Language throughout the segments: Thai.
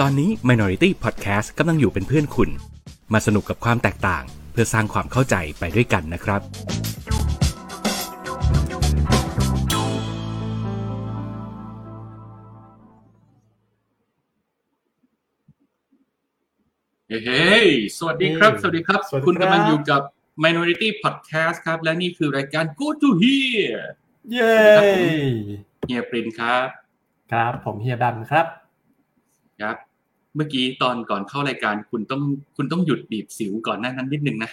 ตอนนี้ Minority Podcast กำลังอยู่เป็นเพื่อนคุณ มาสนุกกับความแตกต่าง เพื่อสร้างความเข้าใจไปด้วยกันนะครับ เฮ้ยสวัสดีครับเฮ้ยสวัสดีครับ สวัสดีคุณครับกำลังอยู่กับ Minority Podcast ครับ และนี่คือรายการ Go to Hear เย้เฮียปรินครับ ครับ ผมเฮียดันครับครับ เมื่อกี้ตอนก่อนเข้ารายการคุณต้องคุณต้องหยุดบีบสิวก่อนหน้านั้นนิดนึงนะ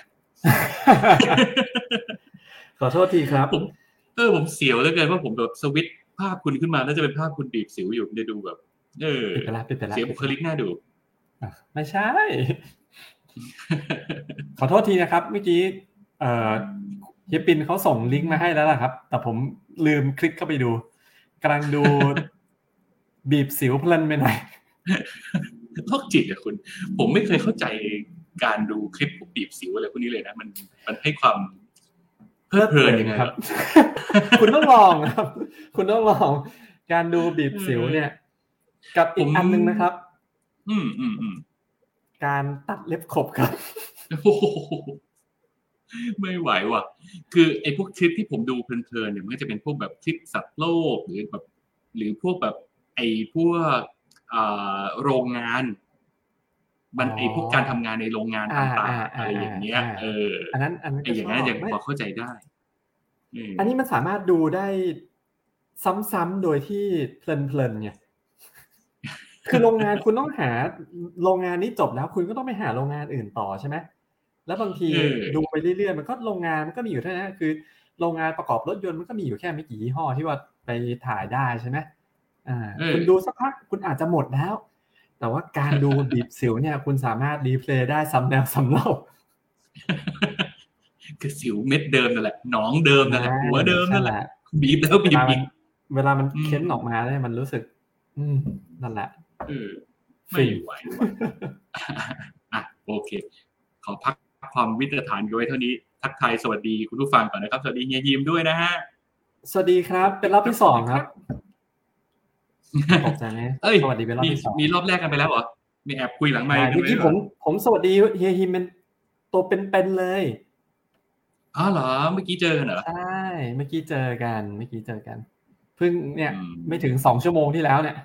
ขอโทษทีครับผมเออผมเสียวเหลือเกินว่าผมแบบสวิตช์ภาพคุณขึ้นมาแล้วจะเป็นภาพคุณบีบสิวอยู่จะดูแบบเออปิดไปแล้วปิดไปแล้วเสียบุคลิกน่าดูอะไม่ใช่ ขอโทษทีนะครับเมื่อกี้เอ่อเฮียปินเขาส่งลิงก์มาให้แล้วล่ะครับ แต่ผมลืมคลิกเข้าไปดูกำลังดู บีบสิวเพลินไปหน่อยโรคจิตอะคุณ ผมไม่เคยเข้าใจการดูคลิปพวกบีบสิวอะไรพวกนี้เลยนะ มันมันให้ความเพลิดเพลินยังไงครับวะคุณต้องลองครับ คุณต้องลอง การดูบีบสิวเนี่ย กับอีกอันหนึงนะครับ อืมอืมอืมการตัดเล็บขบครับโอ้โหไม่ไหวว่ะ คือไอ้พวกคลิปที่ผมดูเพลินๆเนี่ยมันก็จะเป็นพวกแบบคลิปสัตว์โลกหรือแบบ หรือพวกแบบไอ้ พวกอ่าโรงงาน มันอ๋อไอ้พวกการทำงานในโรงงานอ่าต่างอ่าๆอะไรอย่างเงี้ยอ่าเอออันนั้นอันนั้นไอ้ก็อย่างชนั้นอบยังไม่พอเข้าใจได้เอันนี้มันสามารถดูได้ซ้ำๆโดยที่เพลินๆไงคือโรงงานคุณต้องหาโรงงานนี้จบแล้ว คุณก็ต้องไปหาโรงงานอื่นต่อใช่ไหมแล้วบางทีเออดูไปเรื่อยๆมันก็โรงงานมันก็มีอยู่เท่านั้นคือ โรงงานประกอบรถยนต์มันก็มีอยู่แค่ไม่กี่ยี่ห้อที่ว่าไปถ่ายได้ใช่ไหมอ่า คุณดูสักพักคุณอาจจะหมดแล้ว แต่ว่าการดูบีบสิวเนี่ย คุณสามารถรีเพลย์ได้ซ้ำแล้วซ้ำเล่าคือสิวเม็ดเดิมนั่นแหละหนองเดิมนั่นแหละหัวเดิมนั่นแหละบีบแล้วเวบีบลามัอีนกเวลามันอืมเค้นออกมาเนี่ยมันรู้สึก อืมนั่นแหละเออไม่ไหวว่ะอะโอเค ขอพักความวิตรฐานกันไว้เท่านี้ทักทายสวัสดีคุณผู้ฟังก่อนนะครับ สวัสดีเฮียยิมด้วยนะฮะ สวัสดีครับ เป็นรอบที่สองครับ ตกใจไหมเอ้ยสวัสดีเป็นรอบมีที่สองมีรอบแรกกันไปแล้วเหรอมีแอบคุยหลังไมค์อ่ากันเมื่อไว้กี้เหรผมผมสวัสดีเฮียฮิมเป็นตัวเป็นๆเลยอ๋อเหรอเมื่อกี้เจอกันเหรอใช่เมื่อกี้เจอกันเมื่อกี้เจอกันเพิ่งเนี่ยอืมไม่ถึงสองชั่วโมงที่แล้วเนี่ย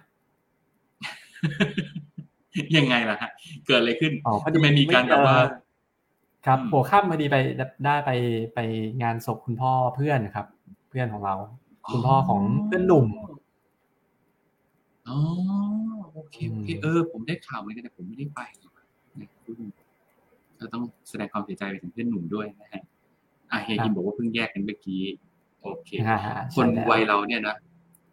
ยังไงล่ะฮะเกิดอะไรขึ้นอ๋อพอดีทำไมมีการแบบว่า ครับอืมหัวค่ำพอดีไปได้ไปไปงานศพคุณพ่อเพื่อนครับ เพื่อนของเรา คุณพ่อของเพื่อนหนุ่ม อ๋อโอเคโอเคอืมเออ ผมได้ข่าวเหมือนกันแต่ผมไม่ได้ไปนะคุณเราต้องแสดงความเสียใจไปถึงเพื่อนหนุ่มด้วยนะฮะอะเฮียฮิมบอกว่าเพิ่งแยกกันเมื่อกี้โอเคอ่าคนใช่แล้ววัยเราเนี่ยนะ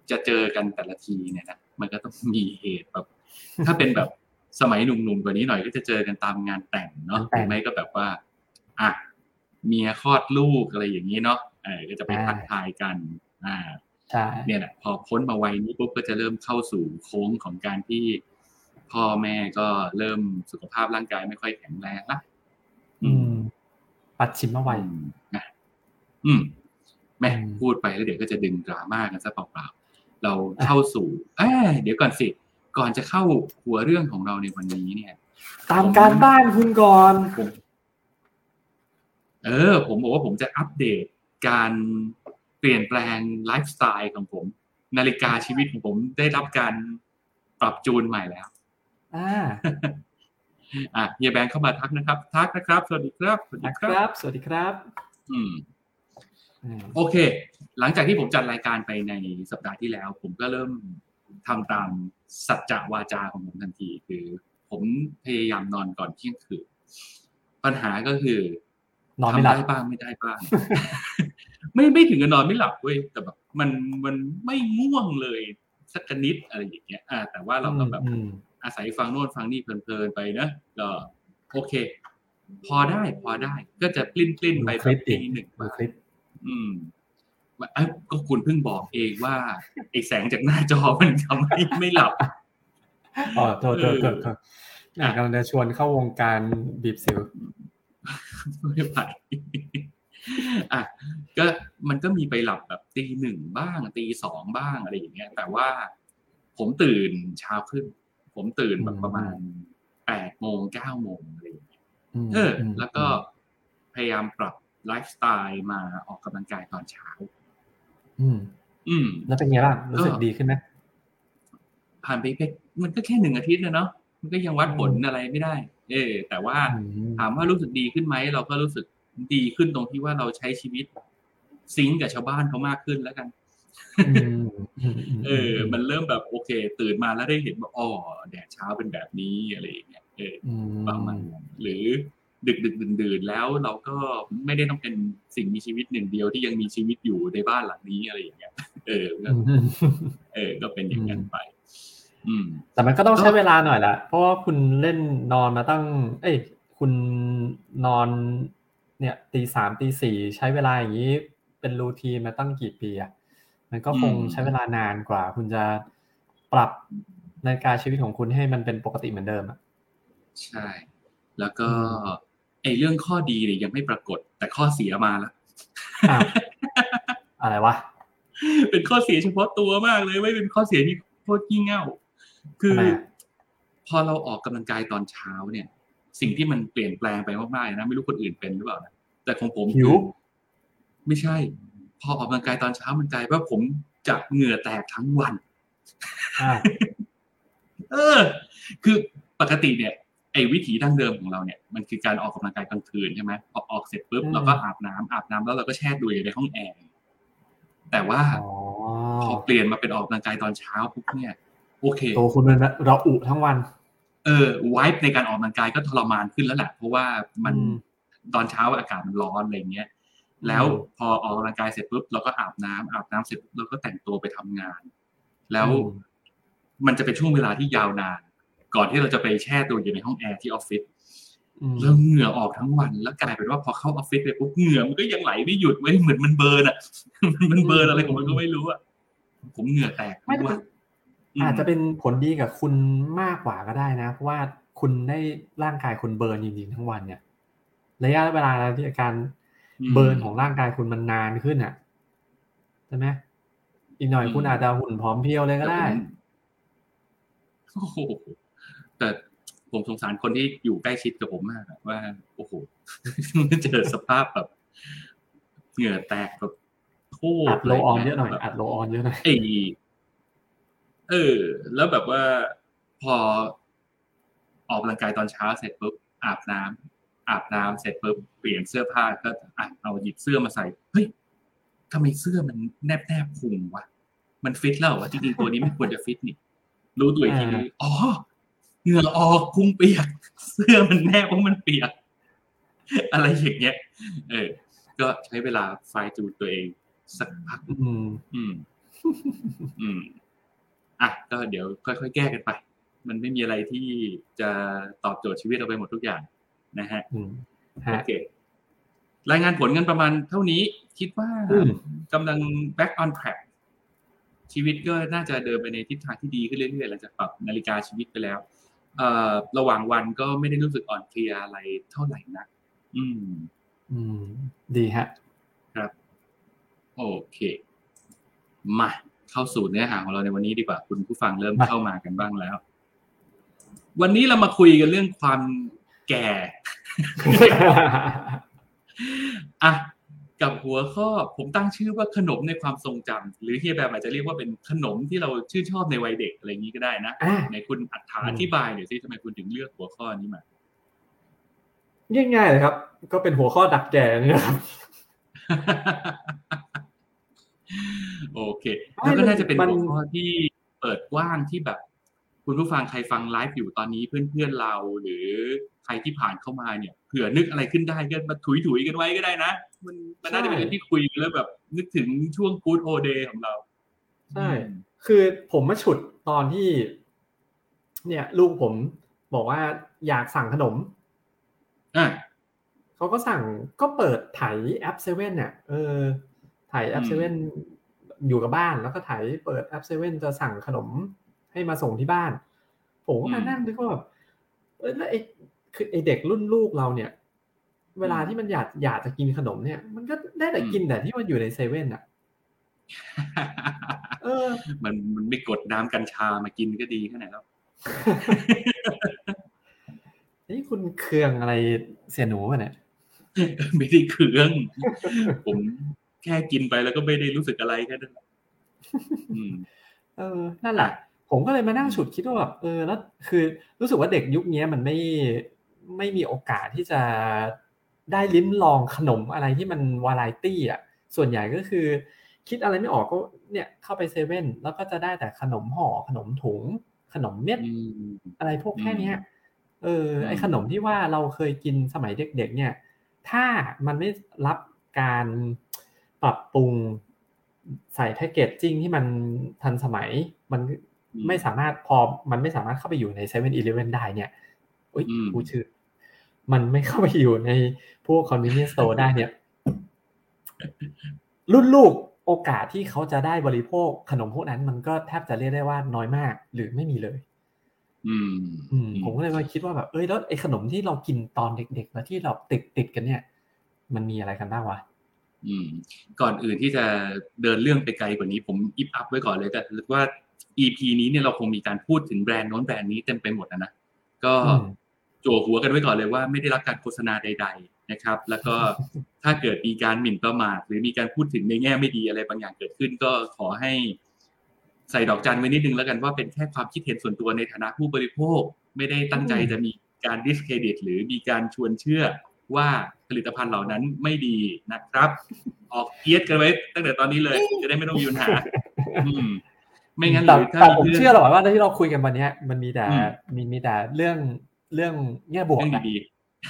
จะเจอกันแต่ละทีเนี่ยนะมันก็ต้องมีเหตุแบบ ถ้าเป็นแบบสมัยหนุ่มๆกว่านี้หน่อยก็จะเจอกันตามงานแต่งเนาะงานหแต่รืงอไม่ก็แบบว่าอะเมียคลอดลูกอะไรอย่างนี้เนาะเออก็จะไปอ่าทักทายกัน อ่าใช่ เนี่ยแหละพอพ้นมาวัยนี้ปุ๊บก็จะเริ่มเข้าสู่โค้งของการที่พ่อแม่ก็เริ่มสุขภาพร่างกายไม่ค่อยแข็งแรงละอืมปัดชิมมาไวอืมนะอืม แม่อืมพูดไปแล้วเดี๋ยวก็จะดึงดราม่ากันซะเปล่าๆเราเข้าสู่ เอ้ยเดี๋ยวก่อนสิ ก่อนจะเข้าหัวเรื่องของเราในวันนี้เนี่ย ตามการบ้านคุณก่อนผมเออ ผมบอกว่าผมจะอัปเดตการ เปลี่ยนแปลงไลฟ์สไตล์ของผม นาฬิกาชีวิตของผมได้รับการปรับจูนใหม่แล้วอ่าอะเฮียแบงค์เข้ามาทักนะครับ ทักนะครับ สวัสดีครับ สวัสดีนะคครัรับบสวัสดีครับอืมอืมโอเค หลังจากที่ผมจัดรายการไปในสัปดาห์ที่แล้ว ผมก็เริ่มทำตามสัจจะวาจาของผมทันที คือ ผมพยายามนอนก่อนเที่ยงคืนปัญหาก็คือนอนไม่หลับทำได้บ้างไม่ได้บ้าง ไม่ไม่ถึงกับนอนไม่หลับเว้ยแต่แบบมันมันไม่ง่วงเลยสักนิดอะไรอย่างเงี้ยอ่า แต่ว่าเราก็แบบอืมอาศัยฟังโน่นฟังนี่เพลินๆไปนะก็โอเค พอได้พอได้ ก็จะปลิ้นปลิ้นๆไปดูแบคลิบปดิทีหนึ่งดูมาคลิปอืมว่าเอ้าก็คุณเพิ่งบอกเองว่าไอแสงจากหน้าจอมันทำให้ไม่หลับอ๋อโทษโทษโทษโทษอะกำลังจะชวนเข้าวงการบีบสิวไม่ไหว อะก็มันก็มีไปหลับแบบตีหนึ่งบ้างตีสองบ้างอะไรอย่างเงี้ย แต่ว่าผมตื่นเช้าขึ้น ผมตื่นแบบประมาณแปดโมงเก้าโมงอะไรอย่างเงี้ยเออ แล้วก็พยายามปรับไลฟ์สไตล์มาออกกำลังกายตอนเช้า อืม อืม แล้วเป็นไงบ้างรู้สึกดีขึ้นไหมผ่านไปแค่มันก็แค่หนึ่งอาทิตย์นะเนาะมันก็ยังวัดผลอะไรไม่ได้ เออแต่ว่าถามว่ารู้สึกดีขึ้นไหมเราก็รู้สึก ดีขึ้นตรงที่ว่าเราใช้ชีวิตซิงกับชาวบ้านเขามากขึ้นแล้วกัน เออ มันเริ่มแบบโอเค ตื่นมาแล้วได้เห็นว่าอ๋อแดดเช้าเป็นแบบนี้อะไรอย่างเงี้ยเออประมาณหรือดึกดึกดื่นดื่นแล้วเราก็ไม่ได้ต้องเป็นสิ่งมีชีวิตหนึ่งเดียวที่ยังมีชีวิตอยู่ในบ้านหลังนี้อะไรอย่างเงี้ย เออเออ ก็เป็นอย่างนั้นไปอืมแต่มันก็ต้องใช้เวลาหน่อยละเพราะว่าคุณเล่นนอนมาตั้ง เอ้ย คุณนอน เนี่ยตีสามตีสี่ใช้เวลาอย่างนี้เป็นรูทีมาตั้งกี่ปีอะมันก็คงใช้เวลานานกว่า คุณจะปรับในการชีวิตของคุณให้มันเป็นปกติเหมือนเดิมอะใช่ แล้วก็ไอ้เรื่องข้อดีเนี่ยยังไม่ปรากฏ แต่ข้อเสียมาแล้วอะไรวะเป็นข้อเสียเฉพาะตัวมากเลยไม่เป็นข้อเสียที่โคตรยิ่งเง่า คือ พอเราออกกำลังกายตอนเช้าเนี่ย สิ่งที่มันเปลี่ยนแปลงไปมากๆนะไม่รู้คนอื่นเป็นหรือเปล่านะ แต่ของผมหิวไม่ใช่ พอออกกำลังกายตอนเช้ามันกลายว่าผมจะเหงื่อแตกทั้งวันเออ คือปกติเนี่ยไอ้วิถีดั้งเดิมของเราเนี่ยมันคือการออกกำลังกายกลางคืนใช่ไหมพอออกเสร็จปุ๊บเราก็อาบน้ำอาบน้ำแล้วเราก็แช่ตัวอยู่ในห้องแอร์แต่ว่าพอเปลี่ยนมาเป็นออกกำลังกายตอนเช้าปุ๊บเนี่ยโอเคโตคุณเป็นเราอุทั้งวัน เออไวฟ์ในการออกกำลังกายก็ทรมานขึ้นแล้วแหละเพราะว่ามัน ตอนเช้าอากาศมันร้อนอะไรเงี้ย แล้วพอออกกำลังกายเสร็จปุ๊บเราก็อาบน้ำอาบน้ำเสร็จเราก็แต่งตัวไปทำงาน แล้วมันจะเป็นช่วงเวลาที่ยาวนาน ก่อนที่เราจะไปแช่ตัวอยู่ในห้องแอร์ที่ออฟฟิศแล้วเหงื่อออกทั้งวันแล้วกลายเป็นว่าพอเข้าออฟฟิศไปปุ๊บเหงื่อมันก็ยังไหลไม่หยุดไว้เหมือนมันเบิร์นอะ มันเบิร์นอะไรของมันก็ไม่รู้อะผมเหงื่อแตกไม่อาจจะเป็นผลดีกับคุณมากกว่าก็ได้นะ เพราะว่าคุณได้ร่างกายคุณเบิร์นจริงๆทั้งวันเนี่ย ระยะเวลาที่อาการเบิร์นของร่างกายคุณมันนานขึ้นอะใช่ไหมอีกหน่อยคุณอาจจะหุ่นพร้อมเพียวเลยก็ได้โอ้โหแต่ผมสงสารคนที่อยู่ใกล้ชิดกับผมมากว่า โอ้โหเจอสภาพแบบ เหงื่อแตกแบบโคตรอัด roll-on เยอะหน่อยอัด roll-on เยอะหน่อยไอเออ แล้วแบบว่าพอออกกำลังกายตอนเช้าเสร็จปุ๊บอาบน้ำ อาบน้ำเสร็จปุ๊บเปลี่ยนเสื้อผ้าก็อะเอาหยิบเสื้อมาใส่เฮ้ยทำไมเสื้อมันแนบแนบพุงวะมันฟิตแล้ววะจริงๆตัวนี้ไม่ควรจะฟิตนี่รู้ตัวอีกทีอ๋อเหงื่อออกพุงเปียก เสื้อมันแนบเพราะมันเปียก อะไรอย่างเงี้ย เออ ก็ใช้เวลาไฟจูตัวเอง สักพักอืม อืม อืมอะก็เดี๋ยวค่อยๆแก้กันไป มันไม่มีอะไรที่จะตอบโจทย์ชีวิตเราไปหมดทุกอย่าง นะฮะโอเครายงานผลกันประมาณเท่านี้คิดว่ากำลัง back on track ชีวิตก็น่าจะเดินไปในทิศทางที่ดีขึ้นเรื่อยๆหลังจากปรับนาฬิกาชีวิตไปแล้วเอ่อระหว่างวันก็ไม่ได้รู้สึกอ่อนเพลียอะไรเท่าไหร่นัก อืม อืม ดีฮะ ครับ โอเค มา เข้าสู่เนื้อหาของเราในวันนี้ดีกว่า คุณผู้ฟังเริ่มเข้ามากันบ้างแล้ว วันนี้เรามาคุยกันเรื่องความ แก่อะกับหัวข้อผมตั้งชื่อว่าขนมในความทรงจำหรือเฮียแบบอาจจะเรียกว่าเป็นขนมที่เราชื่นชอบในวัยเด็กอะไรอย่างนี้ก็ได้นะในคุณอัถาอธิบายหน่อยสิทำไมคุณถึงเลือกหัวข้อนี้มาง่ายๆเลยครับ ก็เป็นหัวข้อดักแก่นี่ครับโอเคแล้วก็น่าจะเป็นหัวข้อที่เปิดกว้างที่แบบ คุณผู้ฟังใครฟังไลฟ์อยู่ตอนนี้เพื่อนๆเรา หรือใครที่ผ่านเข้ามาเนี่ยเผื่อนึกอะไรขึ้นได้ก็มาคุยๆกันไว้ก็ได้นะ มันมันน่าจะเป็นที่คุยแล้วแบบ นึกถึงช่วงกู๊ดโอเดย์ของเราใช่คือผมมาฉุดตอนที่ เนี่ย ลูกผมบอกว่าอยากสั่งขนมอะเขาก็สั่งก็เปิดถ่ายแอปเซเว่นเนี่ยเออถ่ายแอปเซเว่นอยู่กับบ้านแล้วก็ถ่ายเปิดแอปเซเว่นจะสั่งขนม ให้มาส่งที่บ้านผมก็มานั่งดูก็แบบเออแล้วไอ้คือไอเด็กรุ่นลูกเราเนี่ย เวลาที่มันอยากอยากจะกินขนมเนี่ย มันก็ได้แต่กินแต่ที่มันอยู่ในเซเว่นอะเออ มันมันไม่กดน้ำกัญชามากินก็ดีแค่ไหนแล้วนี่คุณเคืองอะไรเสียหนูป่ะเนี่ยไม่ได้เครื่อง ผมแค่กินไปแล้วก็ไม่ได้รู้สึกอะไรแค่นั้นแหละอืมเออ นั่นแหละ ผมก็เลยมานั่งฉุดคิดว่าแบบเออแล้วคือรู้สึกว่าเด็กยุคนี้มันไม่ไม่มีโอกาสที่จะได้ลิ้มลองขนมอะไรที่มันวาไรตี้อะส่วนใหญ่ก็คือ คิดอะไรไม่ออกก็เนี่ยเข้าไปเซเว่นแล้วก็จะได้แต่ขนมห่อขนมถุง ขนมเม็ดอืมอะไรพวกแค่เนี้ยเอออืมไอขนมที่ว่าเราเคยกินสมัยเด็กๆเนี่ย ถ้ามันไม่รับการปรับปรุงใส่แพคเกจจิ้งที่มันทันสมัยมัน ไม่สามารถพอมันไม่สามารถเข้าไปอยู่ในเซเว่นอีเลฟเว่นได้เนี่ยอุ้ยอืมพูดชื่อ มันไม่เข้าไปอยู่ในพวก convenience store ได้เนี่ย รุ่นลูกโอกาสที่เขาจะได้บริโภคขนมพวกนั้น มันก็แทบจะเรียกได้ว่าน้อยมาก หรือไม่มีเลยอืมอืมผมก็เลยมาคิดว่าแบบเอ้ยแล้วไอ้ขนมที่เรากินตอนเด็กๆแล้วที่เราติดติดกันเนี่ย มันมีอะไรกันบ้างวะอืมก่อนอื่นที่จะเดินเรื่องไปไกลกว่านี้ผมอิฟอัพไว้ก่อนเลยแต่ว่า EP นี้เนี่ยเราคงมีการพูดถึงแบรนด์โน้นแบรนด์นี้เต็มไปหมดนะนะก็อืมโจวหัวกันไว้ก่อนเลยว่าไม่ได้รับการโฆษณาใด ๆนะครับ แล้วก็ถ้าเกิดมีการหมิ่นประมาทหรือมีการพูดถึงในแง่ไม่ดีอะไรบางอย่างเกิดขึ้น ก็ขอให้ใส่ดอกจันไว้นิดนึงแล้วกันว่าเป็นแค่ความคิดเห็นส่วนตัวในฐานะผู้บริโภค ไม่ได้ตั้งใจจะมีการดิสเครดิต หรือมีการชวนเชื่อว่าผลิตภัณฑ์เหล่านั้นไม่ดีนะครับ ออกเกียรกันไว้ตั้งแต่ตอนนี้เลย จะได้ไม่ต้องมีปัญหาอืม ไม่งั้นหแต่รือถ้าแต่ผมพื่นเชื่อหรอกว่าที่เราคุยกันวันเนี้ยมันมีแต่อืมมีมีแต่เรื่องเรื่องแง่บวกเรื่องนะดี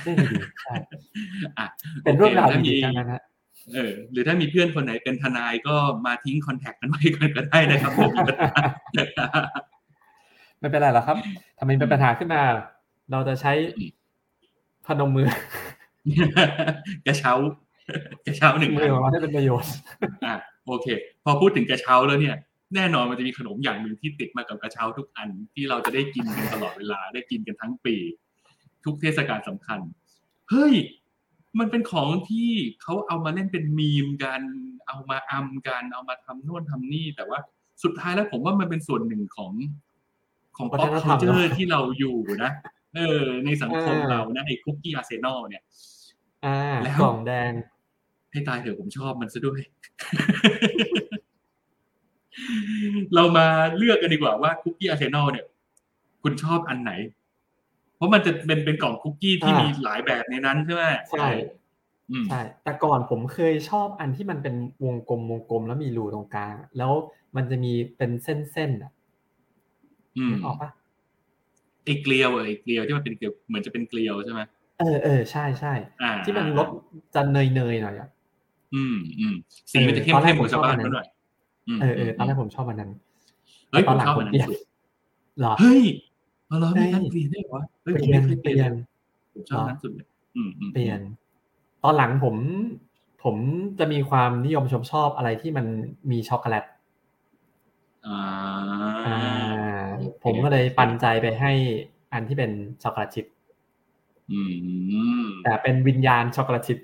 เรื่องดีๆใช่ๆอะเป็นเรื่องราวโคถ้ดีมีๆทั้งนั้นฮะเออหรือถ้ามีเพื่อนคนไหนเป็นทนายก็มาทิ้งคอนแทคกันไว้ก่อนก็ได้นะครับผมมีปัญหาไม่เป็นไรหรอกครับทำไมเป็นปัญหาขึ้นมา เราจะใช้อืมพนมมือกระเช้ากระเช้าหนึ่งมือัอนออกมาให้เป็นประโยชน์อะโอเค พอพูดถึงกระเช้าแล้วเนี่ย แน่นอนมันจะมีขนมอย่างหนึ่งที่ติดมากับกระเช้าทุกอันที่เราจะได้กินกันตลอดเวลาได้กินกันทั้งปี ทุกเทศกาลสำคัญเฮ้ยมันเป็นของที่เขาเอามาเล่นเป็นมีมกัน เอามาอำกัน เอามาทำโน่นทำนี่ แต่ว่าสุดท้ายแล้วผมว่ามันเป็นส่วนหนึ่งของของวัป๊อปฒนธรรม pop culture เนอะที่เราอยู่นะ เออ ในสังคมอ่าเรานะไอ้คุกกี้อาร์เซนอลเนี่ย อ่าแล้วกล่องแดง ให้ตายเถอะผมชอบมันซะด้วย เรามาเลือกกันดีกว่าว่าคุกกี้อาร์เซนอลเนี่ย คุณชอบอันไหน เพราะมันจะเป็นเป็นกล่องคุกกี้ที่อ่ามีมีหลายแบบในนั้นใช่ไหมใช่อืมใช่ แต่ก่อนผมเคยชอบอันที่มันเป็นวงกลมวงกลมแล้วมีรูตรงกลาง แล้วมันจะมีเป็นเส้นๆอะอืมนึกออกปะไอ้เกลียวเออไอ้เกลียวที่มันเป็นเกลียวเหมือนจะเป็นเกลียวใช่ไหมเออเออใช่ใช่อ่าที่มันรสจะเนยเนยๆหน่อยอะอืมอืมสีมันจะเข้มตอนแรเข้กมผกมว่าชาวบ้านชอบอันนั้นเขาหน่อยม เออเออตอนแรกผมชอบอันนั้นเฮ้ยตผอนมหลังชอบผอัมนนั้เปลี่ยนนสุดเหรอเฮ้ยเอาเหรอมีเฮ้ยการเปลี่ยนได้วยเหรอเฮ้ยเปผมลี่ยไม่นเคยเปเปลี่ลี่ยยนนผมชอบอันนั้นสุดเลยอืมอืมเปลี่ยน ตอนหลังผม ผมจะมีความนิยมชมชอบอะไรที่มันมีช็อกโกแลตอ่าอ่าโอเคผมก็เลยปันใจไปให้อันที่เป็นช็อกโกแลตชิพอืมแต่เป็นวิญญาณช็อกโกแลตชิพ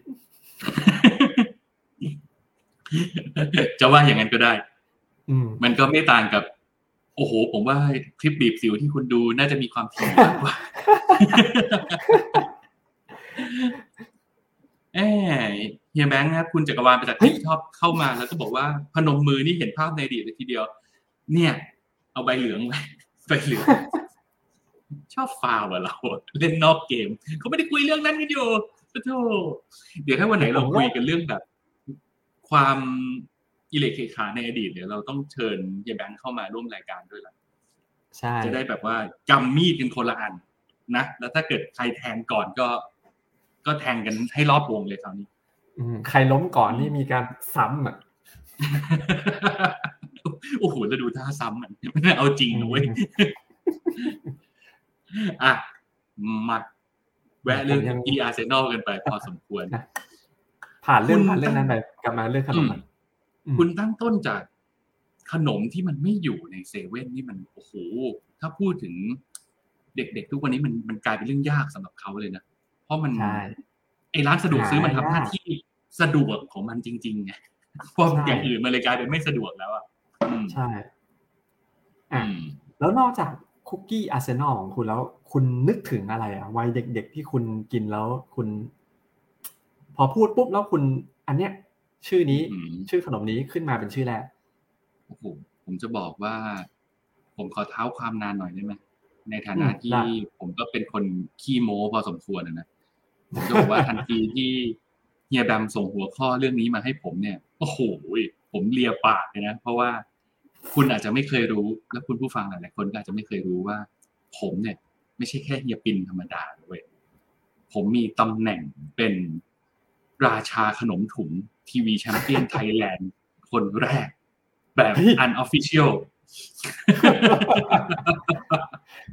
จะว่าอย่างนั้นก็ได้อื มมันก็ไม่ต่างกับ โอ้โห ผมว่าคลิปบีบสิวที่คุณดูน่าจะมีความถี่มากกว่าเอ้เฮียแบงค์ครับคุณจักรวาลประจักษ์เฮ้ยชอบเข้ามาแล้วก็บอกว่าพนมมือนี่เห็นภาพในอดีตเลยทีเดียว เนี่ย เอาใบเหลืองไว้ใบเหลืองชอบฟาวอะเรา เล่นนอกเกมเขาไม่ได้คุยเรื่องนั้นกันอยู่โอ้โธ่เดี๋ยวถ้าวันไหนเราคุยกันเรื่องแบบ ความ อิเล็กเคขาในอดีตเดี๋ยวเราต้องเชิญเฮียแบงค์เข้ามาร่วมรายการด้วยล่ะใช่จะได้แบบว่ากำมีดกันคนละอันนะแล้วถ้าเกิดใครแทงก่อนก็ ก็แทงกันให้รอบวงเลยคราวนี้อืมใครล้มก่อนนี่มีการซ้ำอะโอ้โหแล้วดูท่าซ้ำมันมันเอาจริงนะเว้ยอะมาแวะเรื่องอีอาร์เซนอลกันไปพอสมควรผ่านเรื่องคุณผ่านเรื่องนั้นไปกลับมาเรื่องขนมอะอืม คุณตั้งต้นจากขนมที่มันไม่อยู่ในเซเว่นนี่มันโอ้โหถ้าพูดถึงเด็กๆ ทุกวันนี้มันมันกลายเป็นเรื่องยากสำหรับเขาเลยนะ เพราะมันใช่ไอ้ร้านสะดวกซื้อมันทำหน้าหายากที่สะดวกของมันจริงๆไงเพราะใช่อย่างอื่นมันเลยกลายเป็นไม่สะดวกแล้วอะใช่อะแล้วนอกจากคุกกี้อาร์เซนอลของคุณแล้วคุณนึกถึงอะไรอะวัยเด็กๆที่คุณกินแล้วคุณ พอพูดปุ๊บแล้วคุณ อันเนี้ย ชื่อนี้ชื่อขนมนี้ขึ้นมาเป็นชื่อแรกโอ้โหผมจะบอกว่า ผมขอเท้าความนานหน่อยได้ไหมในฐานะที่ผมก็เป็นคนขี้โม้พอสมควรนะผมจะบอกว่าทันทีที่เฮียดำส่งหัวข้อเรื่องนี้มาให้ผมเนี่ยโอ้โหผมเลียปากเลยนะเพราะว่าคุณอาจจะไม่เคยรู้ และคุณผู้ฟังหลายๆคนก็อาจจะไม่เคยรู้ว่า ผมเนี่ย ไม่ใช่แค่เฮียปินธรรมดาเว้ยผมมีตำแหน่งเป็นราชาขนมถุง ทีวีแชมเปี้ยนไทยแลนด์คนแรก แบบ unofficial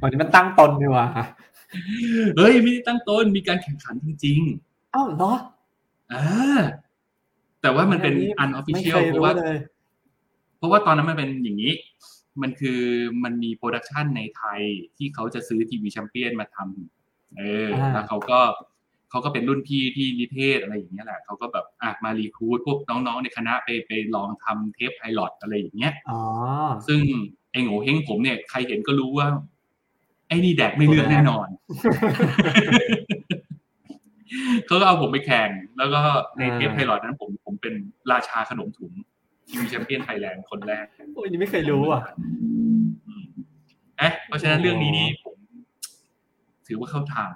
วันนี้มันตั้งตนดีว่ะเฮ้ยไม่ได้ตั้งต้นมีการแข่งขันจริงๆอ้าวเหรออ่าแต่ว่ามันเป็น unofficial เพราะว่าเพราะว่าตอนนั้นมันเป็นอย่างนี้ มันคือมันมี production ในไทยที่เขาจะซื้อทีวีแชมเปี้ยนมาทำเออแล้วเขาก็ เขาก็เป็นรุ่นพี่ที่นิเทศอะไรอย่างเงี้ยแหละเขาก็แบบอะมา recruit พวกน้องๆในคณะไปไปลองทำเทป pilot อะไรอย่างเงี้ยอ๋อซึ่งไอ้โหงวเฮ้งผมเนี่ยใครเห็นก็รู้ว่า ไอ้นี่แดกไม่เลือกแน่นอนเขาก็เอาผมไปแข่ง แล้วก็ในเทป pilot นั้นผมผมเป็นราชาขนมถุงทีวีแชมเปี้ยนไทยแลนด์คนแรกโอ้ยนี่ไม่เคยรู้อะเอ๊ะเพราะฉะนั้นเรื่องนี้นี่ผม ถือว่าเข้าทาง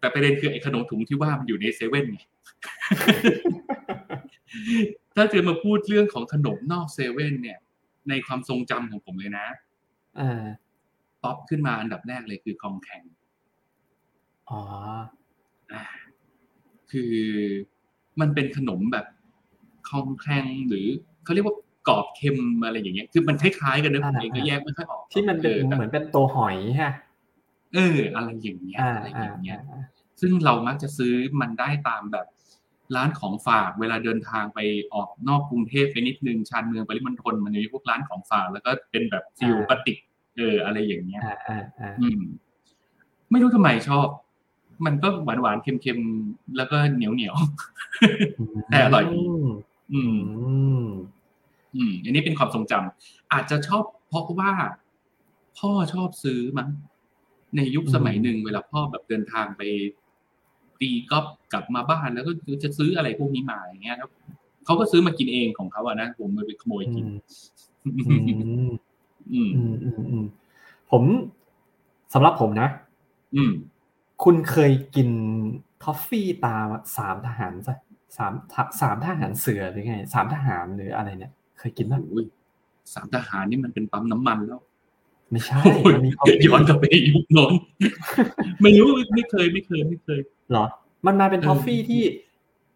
แต่ประเด็นคือไอ้ขนมถุงที่ว่ามันอยู่ในเซเว่นไงถ้าจะมาพูดเรื่องของขนมนอกเซเว่นเนี่ย ในความทรงจำของผมเลยนะป๊อปขึ้นมาอันดับแรกเลยคือคองแข่งอ๋อคือมันเป็นขนมแบบคองแข่งหรือเขาเรียกว่ากรอบเค็มอะไรอย่างเงี้ย คือมันคล้ายๆกันนะผมเองก็แยกไม่ค่อยออก ที่มันเป็นเหมือนเป็นตัวหอยฮะ เออ อะไรอย่างเงี้ยอะไรอย่างเงี้ยซึ่งเรามักจะซื้อมันได้ตามแบบร้านของฝากเวลาเดินทางไปออกนอกกรุงเทพไปนิดนึงชานเมืองปริมณฑลมันมีพวกร้านของฝากแล้วก็เป็นแบบซิลปติกเอออะไรอย่างเงี้ยอืม ไม่รู้ทำไมชอบ มันก็หวานหวานเค็มๆ แล้วก็เหนียวเหนียวแต่อร่อยดีอืม อืม อันนี้เป็นความทรงจำอาจจะชอบเพราะว่า พ่อชอบซื้อมั้ง ในยุคสมัยหนึ่งเวลาพ่อแบบเดินทางไปตีก็กลับมาบ้านแล้วก็จะซื้ออะไรพวกนี้มาอย่างเงี้ยครับเขาก็ซื้อมากินเองของเขาอะนะผมไปขโมยกินอืมอืมอืมอืมผมสำหรับผมนะ อืม คุณเคยกินทอฟฟี่ตาสามทหารใช่สามสามทหารเสือหรือไงสามทหารหรืออะไรเนี่ย เคยกินไหมสามทหารนี่มันเป็นปั๊มน้ำมันแล้ว ไม่ใช่มันมีย้อนกลับไปยุคนู้นไม่รู้ไม่เคยไม่เคยไม่เคยหรอ มันมาเป็นทอฟฟี่ที่